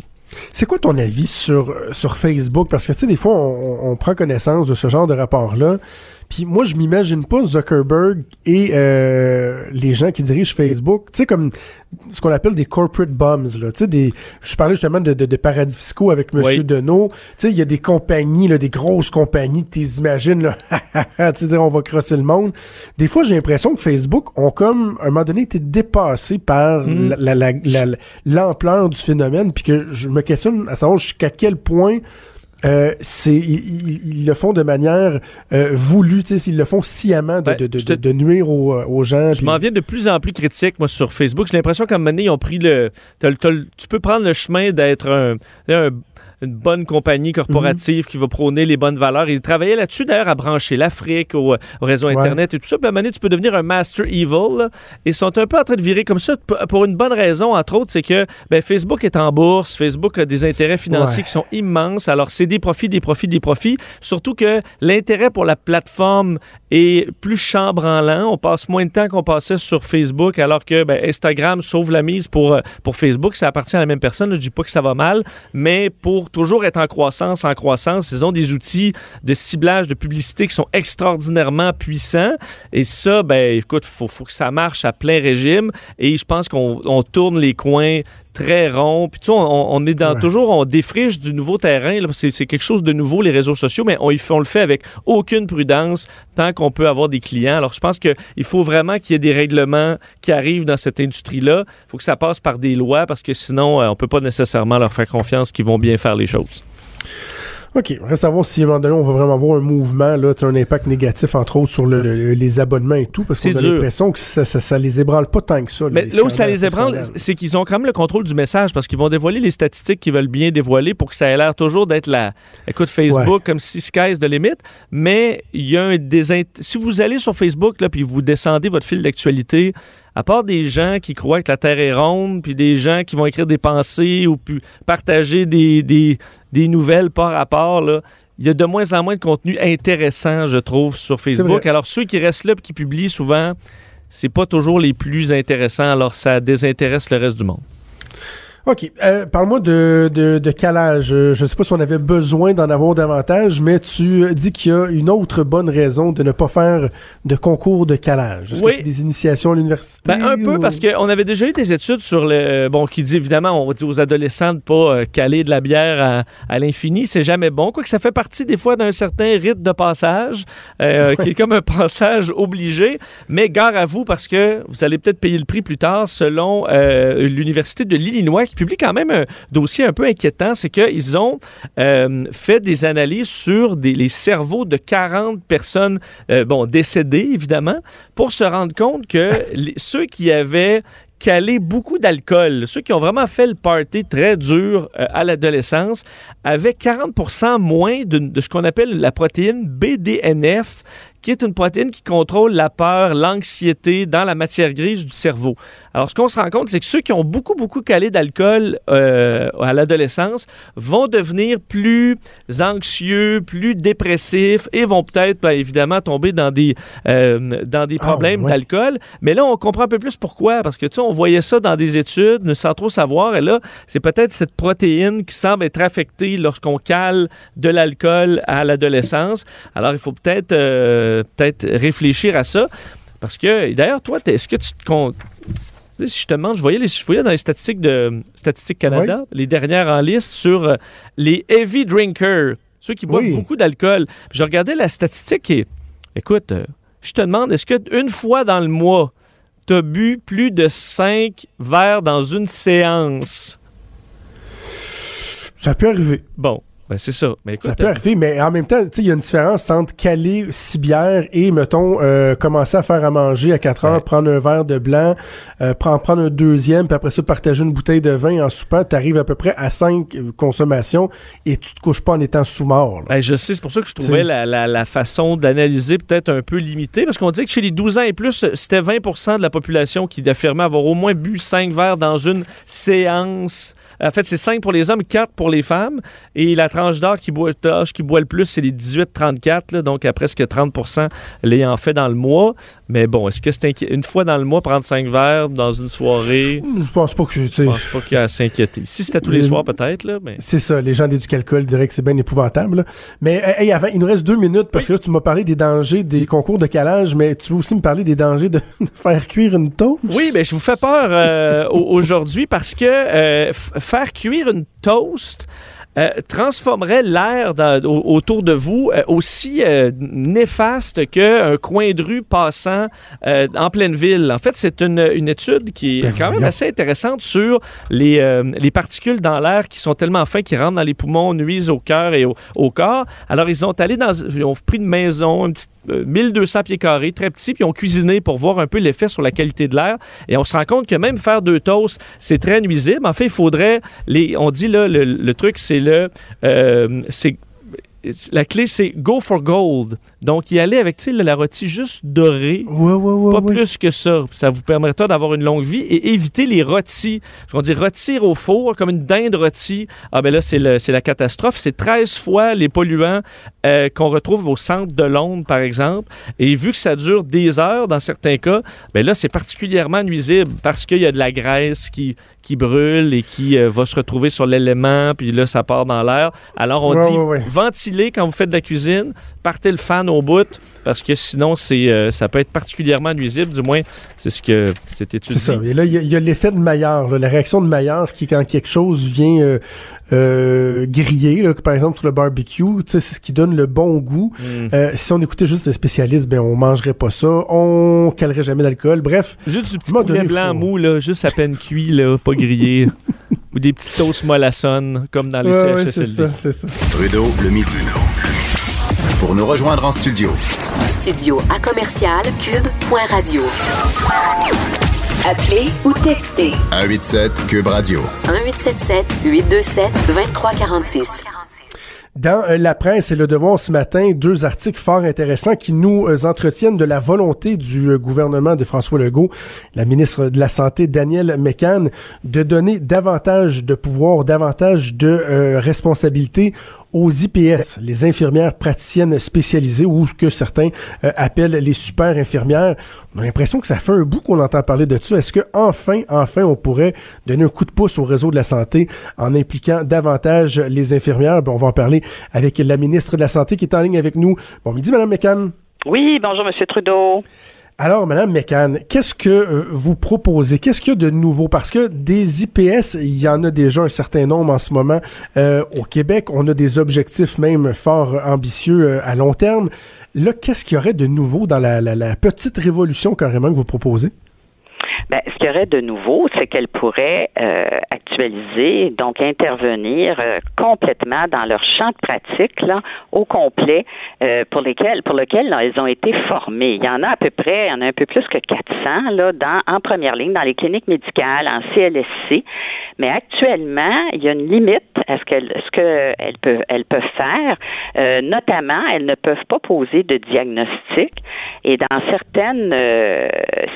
C'est quoi ton avis sur, euh, sur Facebook? Parce que, tu sais, des fois, on, on prend connaissance de ce genre de rapport-là. Puis moi, je m'imagine pas Zuckerberg et euh, les gens qui dirigent Facebook, tu sais, comme ce qu'on appelle des corporate bums, là. Tu sais, des... Je parlais justement de, de, de paradis fiscaux avec Monsieur Oui. Deneau. Tu sais, il y a des compagnies, là, des grosses compagnies tu imagines, là. tu sais, dire, on va crosser le monde. Des fois, j'ai l'impression que Facebook ont comme, à un moment donné, été dépassés par Mm. la- la- la- la- l'ampleur du phénomène, puis que je me questionne à savoir jusqu'à quel point euh, c'est ils, ils- ils le font de manière euh, voulue, s'ils le font sciemment de, Ben, de, de, je te- de nuire aux, euh, aux gens. Je m'en viens de plus en plus critique, moi, sur Facebook. J'ai l'impression qu'à un moment donné, ils ont pris le. t'as t'as tu peux prendre le chemin d'être un, un- une bonne compagnie corporative qui va prôner les bonnes valeurs. Ils travaillaient là-dessus, d'ailleurs, à brancher l'Afrique au, au réseau Ouais. Internet et tout ça. Puis à un moment donné, tu peux devenir un master evil. là. ils sont un peu en train de virer comme ça pour une bonne raison, entre autres, c'est que ben, Facebook est en bourse. Facebook a des intérêts financiers Ouais. qui sont immenses. Alors, c'est des profits, des profits, des profits. Surtout que l'intérêt pour la plateforme est plus chambranlant. On passe moins de temps qu'on passait sur Facebook, alors que ben, Instagram sauve la mise pour, euh, pour Facebook. Ça appartient à la même personne. Je dis pas que ça va mal, mais pour toujours être en croissance, en croissance, ils ont des outils de ciblage de publicité qui sont extraordinairement puissants. Et ça, ben, écoute, faut, faut que ça marche à plein régime. Et je pense qu'on on tourne les coins très rond. Puis tu sais, on, on est dans Ouais. toujours, on défriche du nouveau terrain. C'est quelque chose de nouveau, les réseaux sociaux, mais on, on le fait avec aucune prudence tant qu'on peut avoir des clients. Alors, je pense qu'il faut vraiment qu'il y ait des règlements qui arrivent dans cette industrie-là. Il faut que ça passe par des lois parce que sinon, euh, on peut pas nécessairement leur faire confiance qu'ils vont bien faire les choses. OK. Reste à voir si à un moment donné, on va vraiment avoir un mouvement, là, un impact négatif, entre autres, sur le- le- les abonnements et tout, parce qu'on a l'impression que ça, ça, ça les ébranle pas tant que ça. Mais là où ça les ébranle, c'est qu'ils ont quand même le contrôle du message parce qu'ils vont dévoiler les statistiques qu'ils veulent bien dévoiler pour que ça ait l'air toujours d'être la. Écoute, Facebook, comme si sky's de limite. Mais il y a un désint... Si vous allez sur Facebook là, puis vous descendez votre fil d'actualité, à part des gens qui croient que la Terre est ronde, puis des gens qui vont écrire des pensées ou puis partager des, des, des nouvelles par rapport, là, il y a de moins en moins de contenu intéressant, je trouve, sur Facebook. Alors, ceux qui restent là et qui publient souvent, c'est pas toujours les plus intéressants, alors ça désintéresse le reste du monde. OK. Euh, Parle-moi de, de, de calage. Euh, Je sais pas si on avait besoin d'en avoir davantage, mais tu euh, dis qu'il y a une autre bonne raison de ne pas faire de concours de calage. Est-ce Oui. que c'est des initiations à l'université? Ben, un peu parce qu'on avait déjà eu des études sur le. Bon, qui dit évidemment, on dit aux adolescents de pas euh, caler de la bière à, à l'infini, c'est jamais bon. Quoique ça fait partie des fois d'un certain rite de passage, euh, qui est comme un passage obligé. Mais gare à vous parce que vous allez peut-être payer le prix plus tard selon euh, l'Université de l'Illinois publie quand même un dossier un peu inquiétant. C'est qu'ils ont euh, fait des analyses sur des, les cerveaux de 40 personnes, euh, bon, décédées évidemment, pour se rendre compte que les- ceux qui avaient calé beaucoup d'alcool, ceux qui ont vraiment fait le party très dur euh, à l'adolescence, avaient 40% moins de, de ce qu'on appelle la protéine BDNF, qui est une protéine qui contrôle la peur, l'anxiété dans la matière grise du cerveau. Alors, ce qu'on se rend compte, c'est que ceux qui ont beaucoup, beaucoup calé d'alcool euh, à l'adolescence vont devenir plus anxieux, plus dépressifs et vont peut-être, ben, évidemment, tomber dans des, euh, dans des Ah, problèmes ouais. d'alcool. Mais là, on comprend un peu plus pourquoi. Parce que, tu sais, on voyait ça dans des études, mais sans trop savoir. Et là, c'est peut-être cette protéine qui semble être affectée lorsqu'on cale de l'alcool à l'adolescence. Alors, il faut peut-être euh, peut-être réfléchir à ça. Parce que, d'ailleurs, toi, est-ce que tu te comptes. Si je te demande, je voyais, les, je voyais dans les statistiques de Statistique Canada, les dernières en liste sur euh, les heavy drinkers, ceux qui boivent Oui. beaucoup d'alcool. Je regardais la statistique et, écoute, euh, je te demande, est-ce que une fois dans le mois, tu as bu plus de 5 verres dans une séance? Ça peut arriver. Bon, ben c'est ça. Mais écoute, Ça peut arriver, mais en même temps, tu il y a une différence entre caler six bières et, mettons, euh, commencer à faire à manger à 4 heures, Ouais. prendre un verre de blanc, euh, prendre, prendre un deuxième, puis après ça, partager une bouteille de vin en soupant, t'arrives à peu près à 5 consommations et tu te couches pas en étant sous-mort. Ben, je sais, c'est pour ça que je trouvais la- la façon d'analyser peut-être un peu limitée, parce qu'on dit que chez les 12 ans et plus, c'était 20 de la population qui affirmait avoir au moins bu 5 verres dans une séance. En fait, c'est 5 pour les hommes, 4 pour les femmes. Et la tranche d'âge qui boit, d'âge qui boit le plus, c'est les 18-34, là, donc à presque 30% l'ayant fait dans le mois. Mais bon, est-ce que c'est inqui- une fois dans le mois, prendre 5 verres dans une soirée? Je pense pas que, Je pense pas qu'il y a à s'inquiéter. Si c'était tous les Euh, soirs, peut-être, là, mais... C'est ça, les gens d'éducalcool diraient que c'est bien épouvantable. là. Mais hey, avant, il nous reste deux minutes parce que là, tu m'as parlé des dangers des concours de calage, mais tu veux aussi me parler des dangers de, de faire cuire une toast? Oui, ben, je vous fais peur euh, au- aujourd'hui parce que euh, faire cuire une toast euh, transformerait l'air au- autour de vous euh, aussi euh, néfaste qu'un coin de rue passant en pleine ville. En fait, c'est une, une étude qui est Ben quand même assez intéressante sur les, les particules dans l'air qui sont tellement fins qu'ils rentrent dans les poumons, nuisent au cœur et au, au corps. Alors, ils ont allé dans... Ils ont pris une maison, une petite, euh, 1200 pieds carrés, très petit, puis ils ont cuisiné pour voir un peu l'effet sur la qualité de l'air. Et on se rend compte que même faire deux toasts, c'est très nuisible. En fait, il faudrait... Les, on dit là, le, le truc, c'est le... euh, c'est la clé, c'est go for gold. Donc, y aller avec la rôtie juste dorée, Ouais, ouais, ouais. pas plus que ça. Ça vous permettra d'avoir une longue vie et éviter les rôtis. On dit rôtir au four, comme une dinde rôtie. Ah ben là, c'est la catastrophe. C'est 13 fois les polluants euh, qu'on retrouve au centre de Londres, par exemple. Et vu que ça dure des heures dans certains cas, ben là, c'est particulièrement nuisible parce qu'il y a de la graisse qui, qui brûle et qui euh, va se retrouver sur l'élément, puis là, ça part dans l'air. Alors, on dit ventilez quand vous faites de la cuisine, partez le fan au bout, parce que sinon, c'est, euh, ça peut être particulièrement nuisible, du moins, c'est ce que c'est étudié. C'est ça. Et là, il y, a, l'effet de Maillard, la réaction de Maillard qui, quand quelque chose vient euh, griller, là, par exemple sur le barbecue, c'est ce qui donne le bon goût. Mm. Euh, si on écoutait juste des spécialistes, ben on mangerait pas ça, on calerait jamais d'alcool. Bref, juste du petit poulet blanc mou, là, juste à peine cuit, là, pas grillé. Ou des petites toasts mollassonnes, comme dans les ouais, c'est ça, c'est ça. Trudeau, le midi. Pour nous rejoindre en studio. Studio à commercial cube.radio. Appelez ou textez. 187 Cube Radio. 1877 827 2346. Dans euh, la presse et le devoir ce matin, deux articles fort intéressants qui nous euh, entretiennent de la volonté du euh, gouvernement de François Legault, la ministre de la Santé Danielle McCann, de donner davantage de pouvoir, davantage de responsabilités aux IPS, les infirmières praticiennes spécialisées ou que certains euh, appellent les super infirmières. On a l'impression que ça fait un bout qu'on entend parler de ça. Est-ce que enfin, enfin, on pourrait donner un coup de pouce au réseau de la santé en impliquant davantage les infirmières? on va en parler avec la ministre de la Santé qui est en ligne avec nous. Bon midi, Madame McCann. Oui, bonjour, Monsieur Trudeau. Alors, Madame McCann, qu'est-ce que euh, vous proposez? Qu'est-ce qu'il y a de nouveau? Parce que des IPS, il y en a déjà un certain nombre en ce moment euh, au Québec. On a des objectifs même fort ambitieux euh, à long terme. Là, qu'est-ce qu'il y aurait de nouveau dans la, la petite révolution carrément que vous proposez? Ben, ce qu'il y aurait de nouveau, c'est qu'elle pourrait euh, actualiser, donc intervenir euh, complètement dans leur champ de pratique là, au complet euh, pour lesquels pour lequel elles ont été formées. Il y en a à peu près, il y en a un peu plus que 400 là, dans, en première ligne dans les cliniques médicales, en CLSC. Mais actuellement, il y a une limite à ce qu'elles ce qu'elles peuvent, elles peuvent faire. Euh, notamment, elles ne peuvent pas poser de diagnostic. Et dans certaines euh,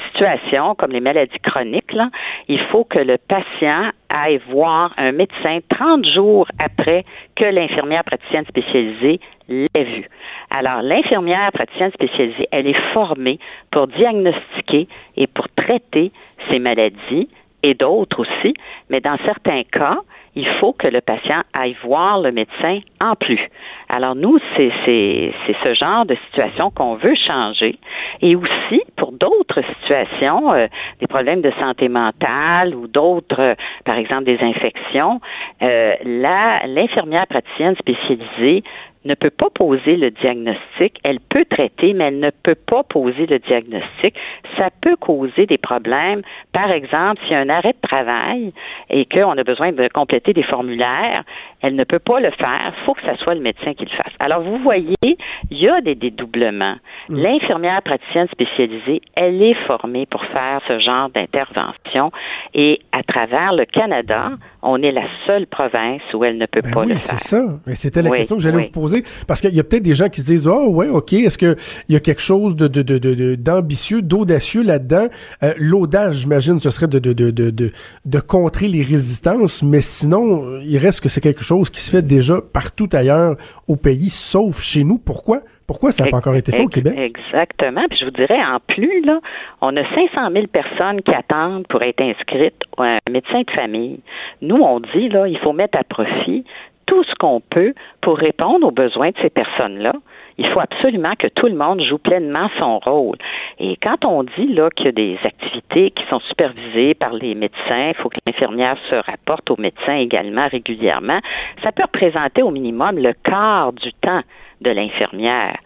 situations, comme les maladies chroniques, là, il faut que le patient aille voir un médecin 30 jours après que l'infirmière praticienne spécialisée l'ait vu. Alors, l'infirmière praticienne spécialisée, elle est formée pour diagnostiquer et pour traiter ces maladies et d'autres aussi, mais dans certains cas, il faut que le patient aille voir le médecin en plus. Alors nous, c'est ce genre de situation qu'on veut changer. Et aussi, pour d'autres situations, euh, des problèmes de santé mentale ou d'autres, euh, par exemple des infections, euh, l'infirmière praticienne spécialisée ne peut pas poser le diagnostic. Elle peut traiter, mais elle ne peut pas poser le diagnostic. Ça peut causer des problèmes. Par exemple, s'il y a un arrêt de travail et qu'on a besoin de compléter des formulaires, elle ne peut pas le faire. Il faut que ce soit le médecin qui le fasse. Alors, vous voyez, il y a des dédoublements. Mm. L'infirmière praticienne spécialisée, elle est formée pour faire ce genre d'intervention. Et à travers le Canada, on est la seule province où elle ne peut ben pas le faire. c'est ça. Mais c'était la question que j'allais vous poser. Parce qu'il y a peut-être des gens qui se disent, oh ouais, OK, est-ce qu'il y a quelque chose de, de, de, d'ambitieux, d'audacieux là-dedans? Euh, L'audace, j'imagine, ce serait de, de, de, de, de contrer les résistances, mais sinon, il reste que c'est quelque chose qui se fait déjà partout ailleurs au pays, sauf chez nous. Pourquoi? Pourquoi ça n'a pas encore été fait au Québec? Exactement. Puis je vous dirais, en plus, là, on a 500 000 personnes qui attendent pour être inscrites à un médecin de famille. Nous, on dit, là, il faut mettre à profit tout ce qu'on peut pour répondre aux besoins de ces personnes-là. Il faut absolument que tout le monde joue pleinement son rôle. Et quand on dit là qu'il y a des activités qui sont supervisées par les médecins, il faut que l'infirmière se rapporte aux médecins également régulièrement, ça peut représenter au minimum le quart du temps de l'infirmière.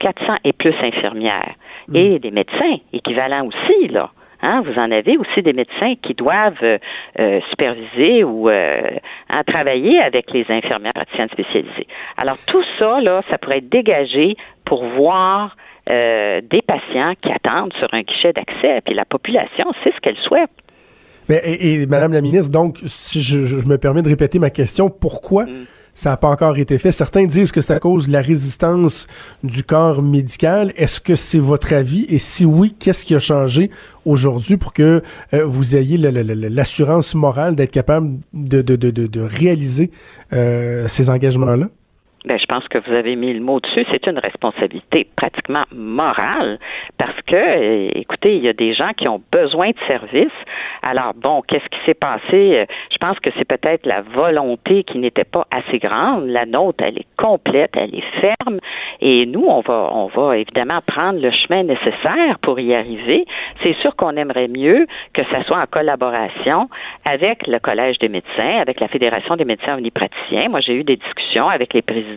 400 et plus infirmières. Mm. Et des médecins équivalents aussi, là. Hein, vous en avez aussi des médecins qui doivent euh, euh, superviser ou euh, travailler avec les infirmières praticiennes spécialisées. Alors tout ça, là, ça pourrait être dégagé pour voir des patients qui attendent sur un guichet d'accès. Puis la population, c'est ce qu'elle souhaite. Mais, et, Madame la ministre, donc, si je, me permets de répéter ma question, pourquoi mm ça n'a pas encore été fait. Certains disent que ça cause la résistance du corps médical. Est-ce que c'est votre avis? Et si oui, qu'est-ce qui a changé aujourd'hui pour que euh, vous ayez l'assurance morale d'être capable de réaliser euh, ces engagements-là? Ben, je pense que vous avez mis le mot dessus. C'est une responsabilité pratiquement morale parce que, euh, écoutez, il y a des gens qui ont besoin de services. Alors, bon, qu'est-ce qui s'est passé? Je pense que c'est peut-être la volonté qui n'était pas assez grande. La nôtre, elle est complète, elle est ferme. Et nous, on va, on va évidemment prendre le chemin nécessaire pour y arriver. C'est sûr qu'on aimerait mieux que ça soit en collaboration avec le Collège des médecins, avec la Fédération des médecins omnipraticiens. Moi, j'ai eu des discussions avec les présidents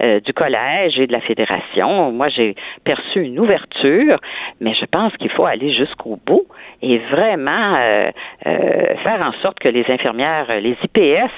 euh, du collège et de la fédération. Moi, j'ai perçu une ouverture, mais je pense qu'il faut aller jusqu'au bout et vraiment euh, euh, faire en sorte que les infirmières, les IPS,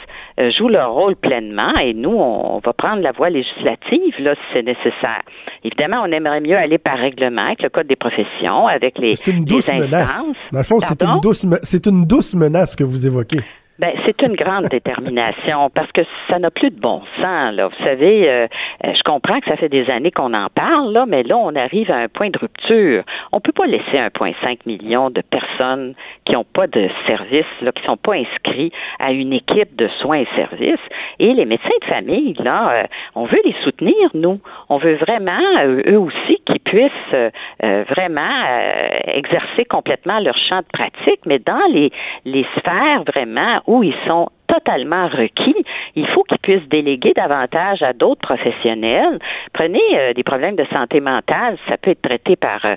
jouent leur rôle pleinement et nous, on, va prendre la voie législative là si c'est nécessaire. Évidemment, on aimerait mieux aller par règlement avec le code des professions, avec les. C'est une douce menace. Dans le fond, c'est une douce, c'est une douce menace que vous évoquez. Ben, c'est une grande détermination parce que ça n'a plus de bon sens. Là. Vous savez, euh, euh, je comprends que ça fait des années qu'on en parle, là, mais là, on arrive à un point de rupture. On peut pas laisser 1,5 million de personnes qui n'ont pas de services, là, qui sont pas inscrits à une équipe de soins et services. Et les médecins de famille, là, euh, on veut les soutenir, nous. On veut vraiment, eux aussi, qu'ils puissent vraiment exercer complètement leur champ de pratique, mais dans les, les sphères vraiment où ils sont totalement requis. Il faut qu'ils puissent déléguer davantage à d'autres professionnels. Prenez euh, des problèmes de santé mentale, ça peut être traité par euh,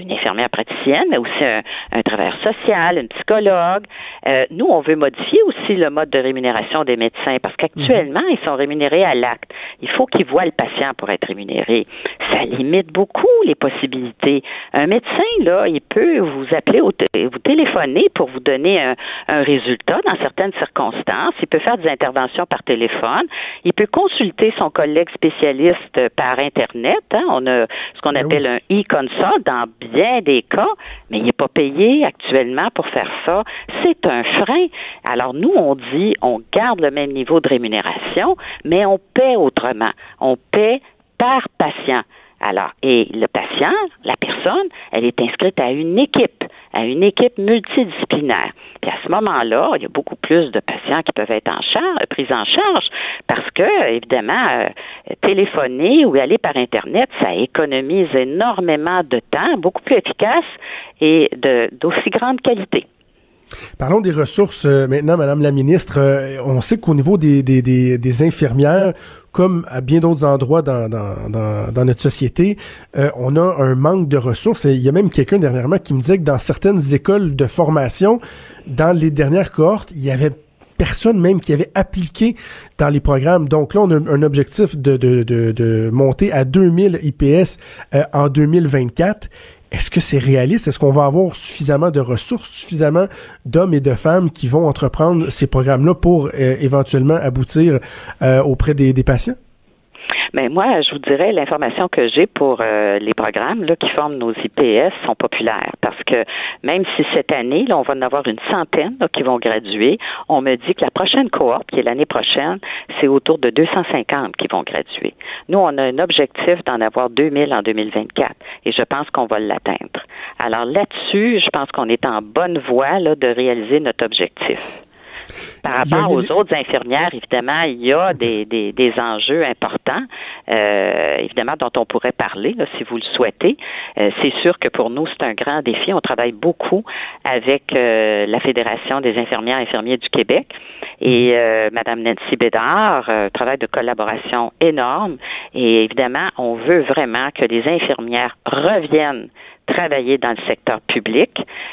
une infirmière praticienne, mais aussi un, travailleur social, une psychologue. Euh, nous, on veut modifier aussi le mode de rémunération des médecins parce qu'actuellement, ils sont rémunérés à l'acte. Il faut qu'ils voient le patient pour être rémunéré. Ça limite beaucoup les possibilités. Un médecin, là, il peut vous appeler, ou vous téléphoner pour vous donner un, un résultat dans certaines circonstances il peut faire des interventions par téléphone, il peut consulter son collègue spécialiste par Internet. Hein. On a ce qu'on ben appelle un e-consult dans bien des cas, mais il n'est pas payé actuellement pour faire ça. C'est un frein. Alors nous, on dit, on garde le même niveau de rémunération, mais on paie autrement. On paie par patient. Alors, et le patient, la personne, elle est inscrite à une équipe, à une équipe multidisciplinaire. Puis à ce moment-là, il y a beaucoup plus de patients qui peuvent être en charge, pris en charge, parce que, évidemment, euh, téléphoner ou aller par Internet, ça économise énormément de temps, beaucoup plus efficace et d'aussi grande qualité. Parlons des ressources euh, maintenant, Madame la ministre. Euh, on sait qu'au niveau des, des, des, infirmières, comme à bien d'autres endroits dans, dans, dans, notre société, euh, on a un manque de ressources. Il y a même quelqu'un dernièrement qui me disait que dans certaines écoles de formation, dans les dernières cohortes, il y avait personne même qui avait appliqué dans les programmes. Donc là, on a un objectif de, de, de, de monter à 2000 IPS en 2024. Est-ce que c'est réaliste? Est-ce qu'on va avoir suffisamment de ressources, suffisamment d'hommes et de femmes qui vont entreprendre ces programmes-là pour euh, éventuellement aboutir euh, auprès des patients? Mais moi, je vous dirais, l'information que j'ai pour euh, les programmes là, qui forment nos IPS sont populaires parce que même si cette année, là, on va en avoir une centaine qui vont graduer, on me dit que la prochaine cohorte, qui est l'année prochaine, c'est autour de 250 qui vont graduer. Nous, on a un objectif d'en avoir 2000 en 2024 et je pense qu'on va l'atteindre. Alors là-dessus, je pense qu'on est en bonne voie là, de réaliser notre objectif. Par rapport aux autres infirmières, évidemment, il y a des, des, des enjeux importants, euh, évidemment, dont on pourrait parler, là, si vous le souhaitez. Euh, c'est sûr que pour nous, c'est un grand défi. On travaille beaucoup avec euh, la Fédération des infirmières et infirmiers du Québec et mhm. Madame Nancy Bédard, travail de collaboration énorme. Et évidemment, on veut vraiment que les infirmières reviennent travailler dans le secteur public.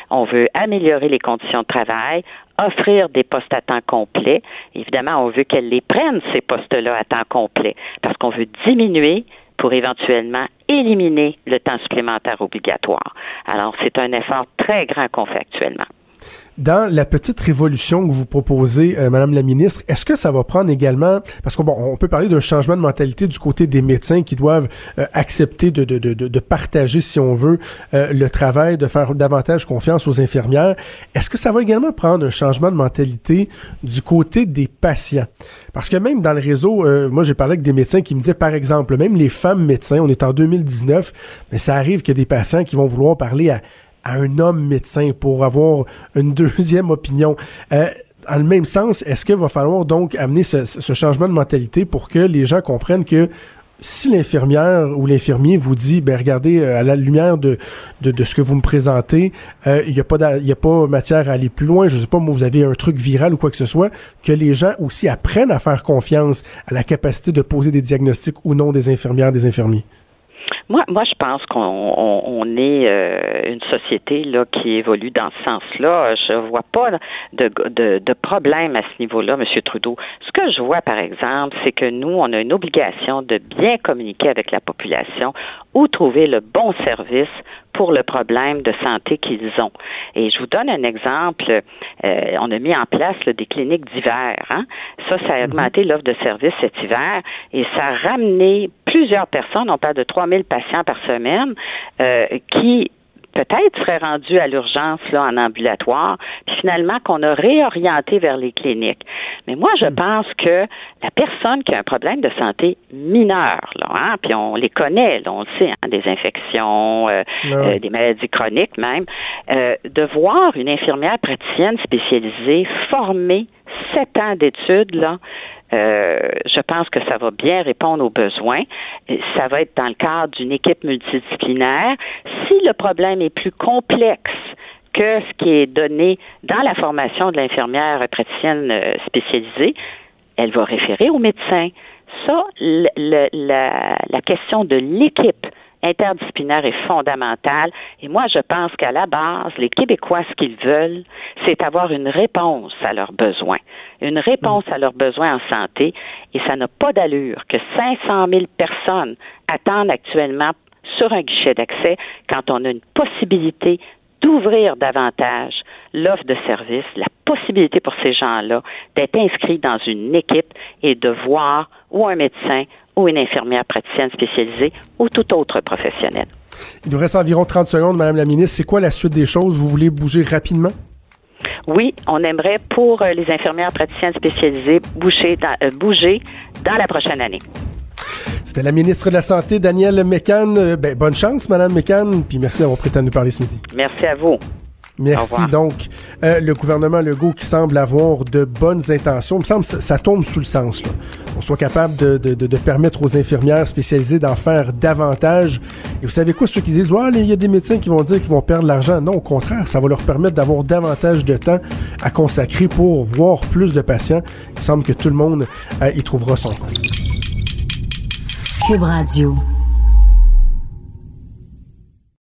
On veut améliorer les conditions de travail, offrir des postes à temps complet. Évidemment, on veut qu'elles les prennent, ces postes-là, à temps complet, parce qu'on veut diminuer pour éventuellement éliminer le temps supplémentaire obligatoire. Alors, c'est un effort très grand qu'on fait actuellement. Dans la petite révolution que vous proposez, euh, Madame la ministre, est-ce que ça va prendre également, parce qu'on bon, on peut parler d'un changement de mentalité du côté des médecins qui doivent euh, accepter de, de, de, de, partager, si on veut, euh, le travail, de faire davantage confiance aux infirmières. Est-ce que ça va également prendre un changement de mentalité du côté des patients? Parce que même dans le réseau, moi j'ai parlé avec des médecins qui me disaient, par exemple, même les femmes médecins, on est en 2019, mais ça arrive qu'il y des patients qui vont vouloir parler à un homme médecin pour avoir une deuxième opinion. Euh, dans le même sens, est-ce qu'il va falloir donc amener ce, ce, changement de mentalité pour que les gens comprennent que si l'infirmière ou l'infirmier vous dit, ben regardez, euh, à la lumière de, de, de ce que vous me présentez, euh, il n'y a, pas a pas matière à aller plus loin, je sais pas, moi, vous avez un truc viral ou quoi que ce soit, que les gens aussi apprennent à faire confiance à la capacité de poser des diagnostics ou non des infirmières, des infirmiers. Moi, moi, je pense qu'on on, est euh, une société là qui évolue dans ce sens-là. Je vois pas de, de, de problème à ce niveau-là, M. Trudeau. Ce que je vois, par exemple, c'est que nous, on a une obligation de bien communiquer avec la population ou trouver le bon service pour le problème de santé qu'ils ont. Et je vous donne un exemple. Euh, on a mis en place des cliniques d'hiver. Hein? Ça, ça a mhm. augmenté l'offre de services cet hiver et ça a ramené plusieurs personnes, on parle de 3000 patients par semaine, euh, qui peut-être serait rendu à l'urgence là en ambulatoire, puis finalement qu'on a réorienté vers les cliniques. Mais moi, je hmm. pense que la personne qui a un problème de santé mineur, là, hein, puis on les connaît, on le sait, hein, des infections, euh, ah euh, des maladies chroniques même, euh, de voir une infirmière praticienne spécialisée formée sept ans d'études là euh, je pense que ça va bien répondre aux besoins. Ça va être dans le cadre d'une équipe multidisciplinaire. Si le problème est plus complexe que ce qui est donné dans la formation de l'infirmière praticienne euh, spécialisée, elle va référer au médecin. Ça, la question de l'équipe interdisciplinaire est fondamentale. Et moi, je pense qu'à la base, les Québécois, ce qu'ils veulent, c'est avoir une réponse à leurs besoins, une réponse à leurs besoins en santé. Et ça n'a pas d'allure que 500 000 personnes attendent actuellement sur un guichet d'accès quand on a une possibilité d'ouvrir davantage l'offre de service, la possibilité pour ces gens-là d'être inscrits dans une équipe et de voir ou un médecin ou une infirmière praticienne spécialisée ou tout autre professionnel. Il nous reste environ 30 secondes, Madame la ministre. C'est quoi la suite des choses? Vous voulez bouger rapidement? Oui, on aimerait pour euh, les infirmières praticiennes spécialisées bouger dans, euh, bouger dans la prochaine année. C'était la ministre de la Santé, Danielle Mécan. Euh, ben, bonne chance, Madame Mécan, puis merci d'avoir prêté à nous parler ce midi. Merci à vous. Merci. Donc, euh, le gouvernement Legault qui semble avoir de bonnes intentions, il me semble que ça, tombe sous le sens. Là. On soit capable de, de, de, permettre aux infirmières spécialisées d'en faire davantage. Et vous savez quoi, ceux qui disent, ouais, il y a des médecins qui vont dire qu'ils vont perdre l'argent. Non, au contraire, ça va leur permettre d'avoir davantage de temps à consacrer pour voir plus de patients. Il semble que tout le monde euh, y trouvera son compte. Cube Radio.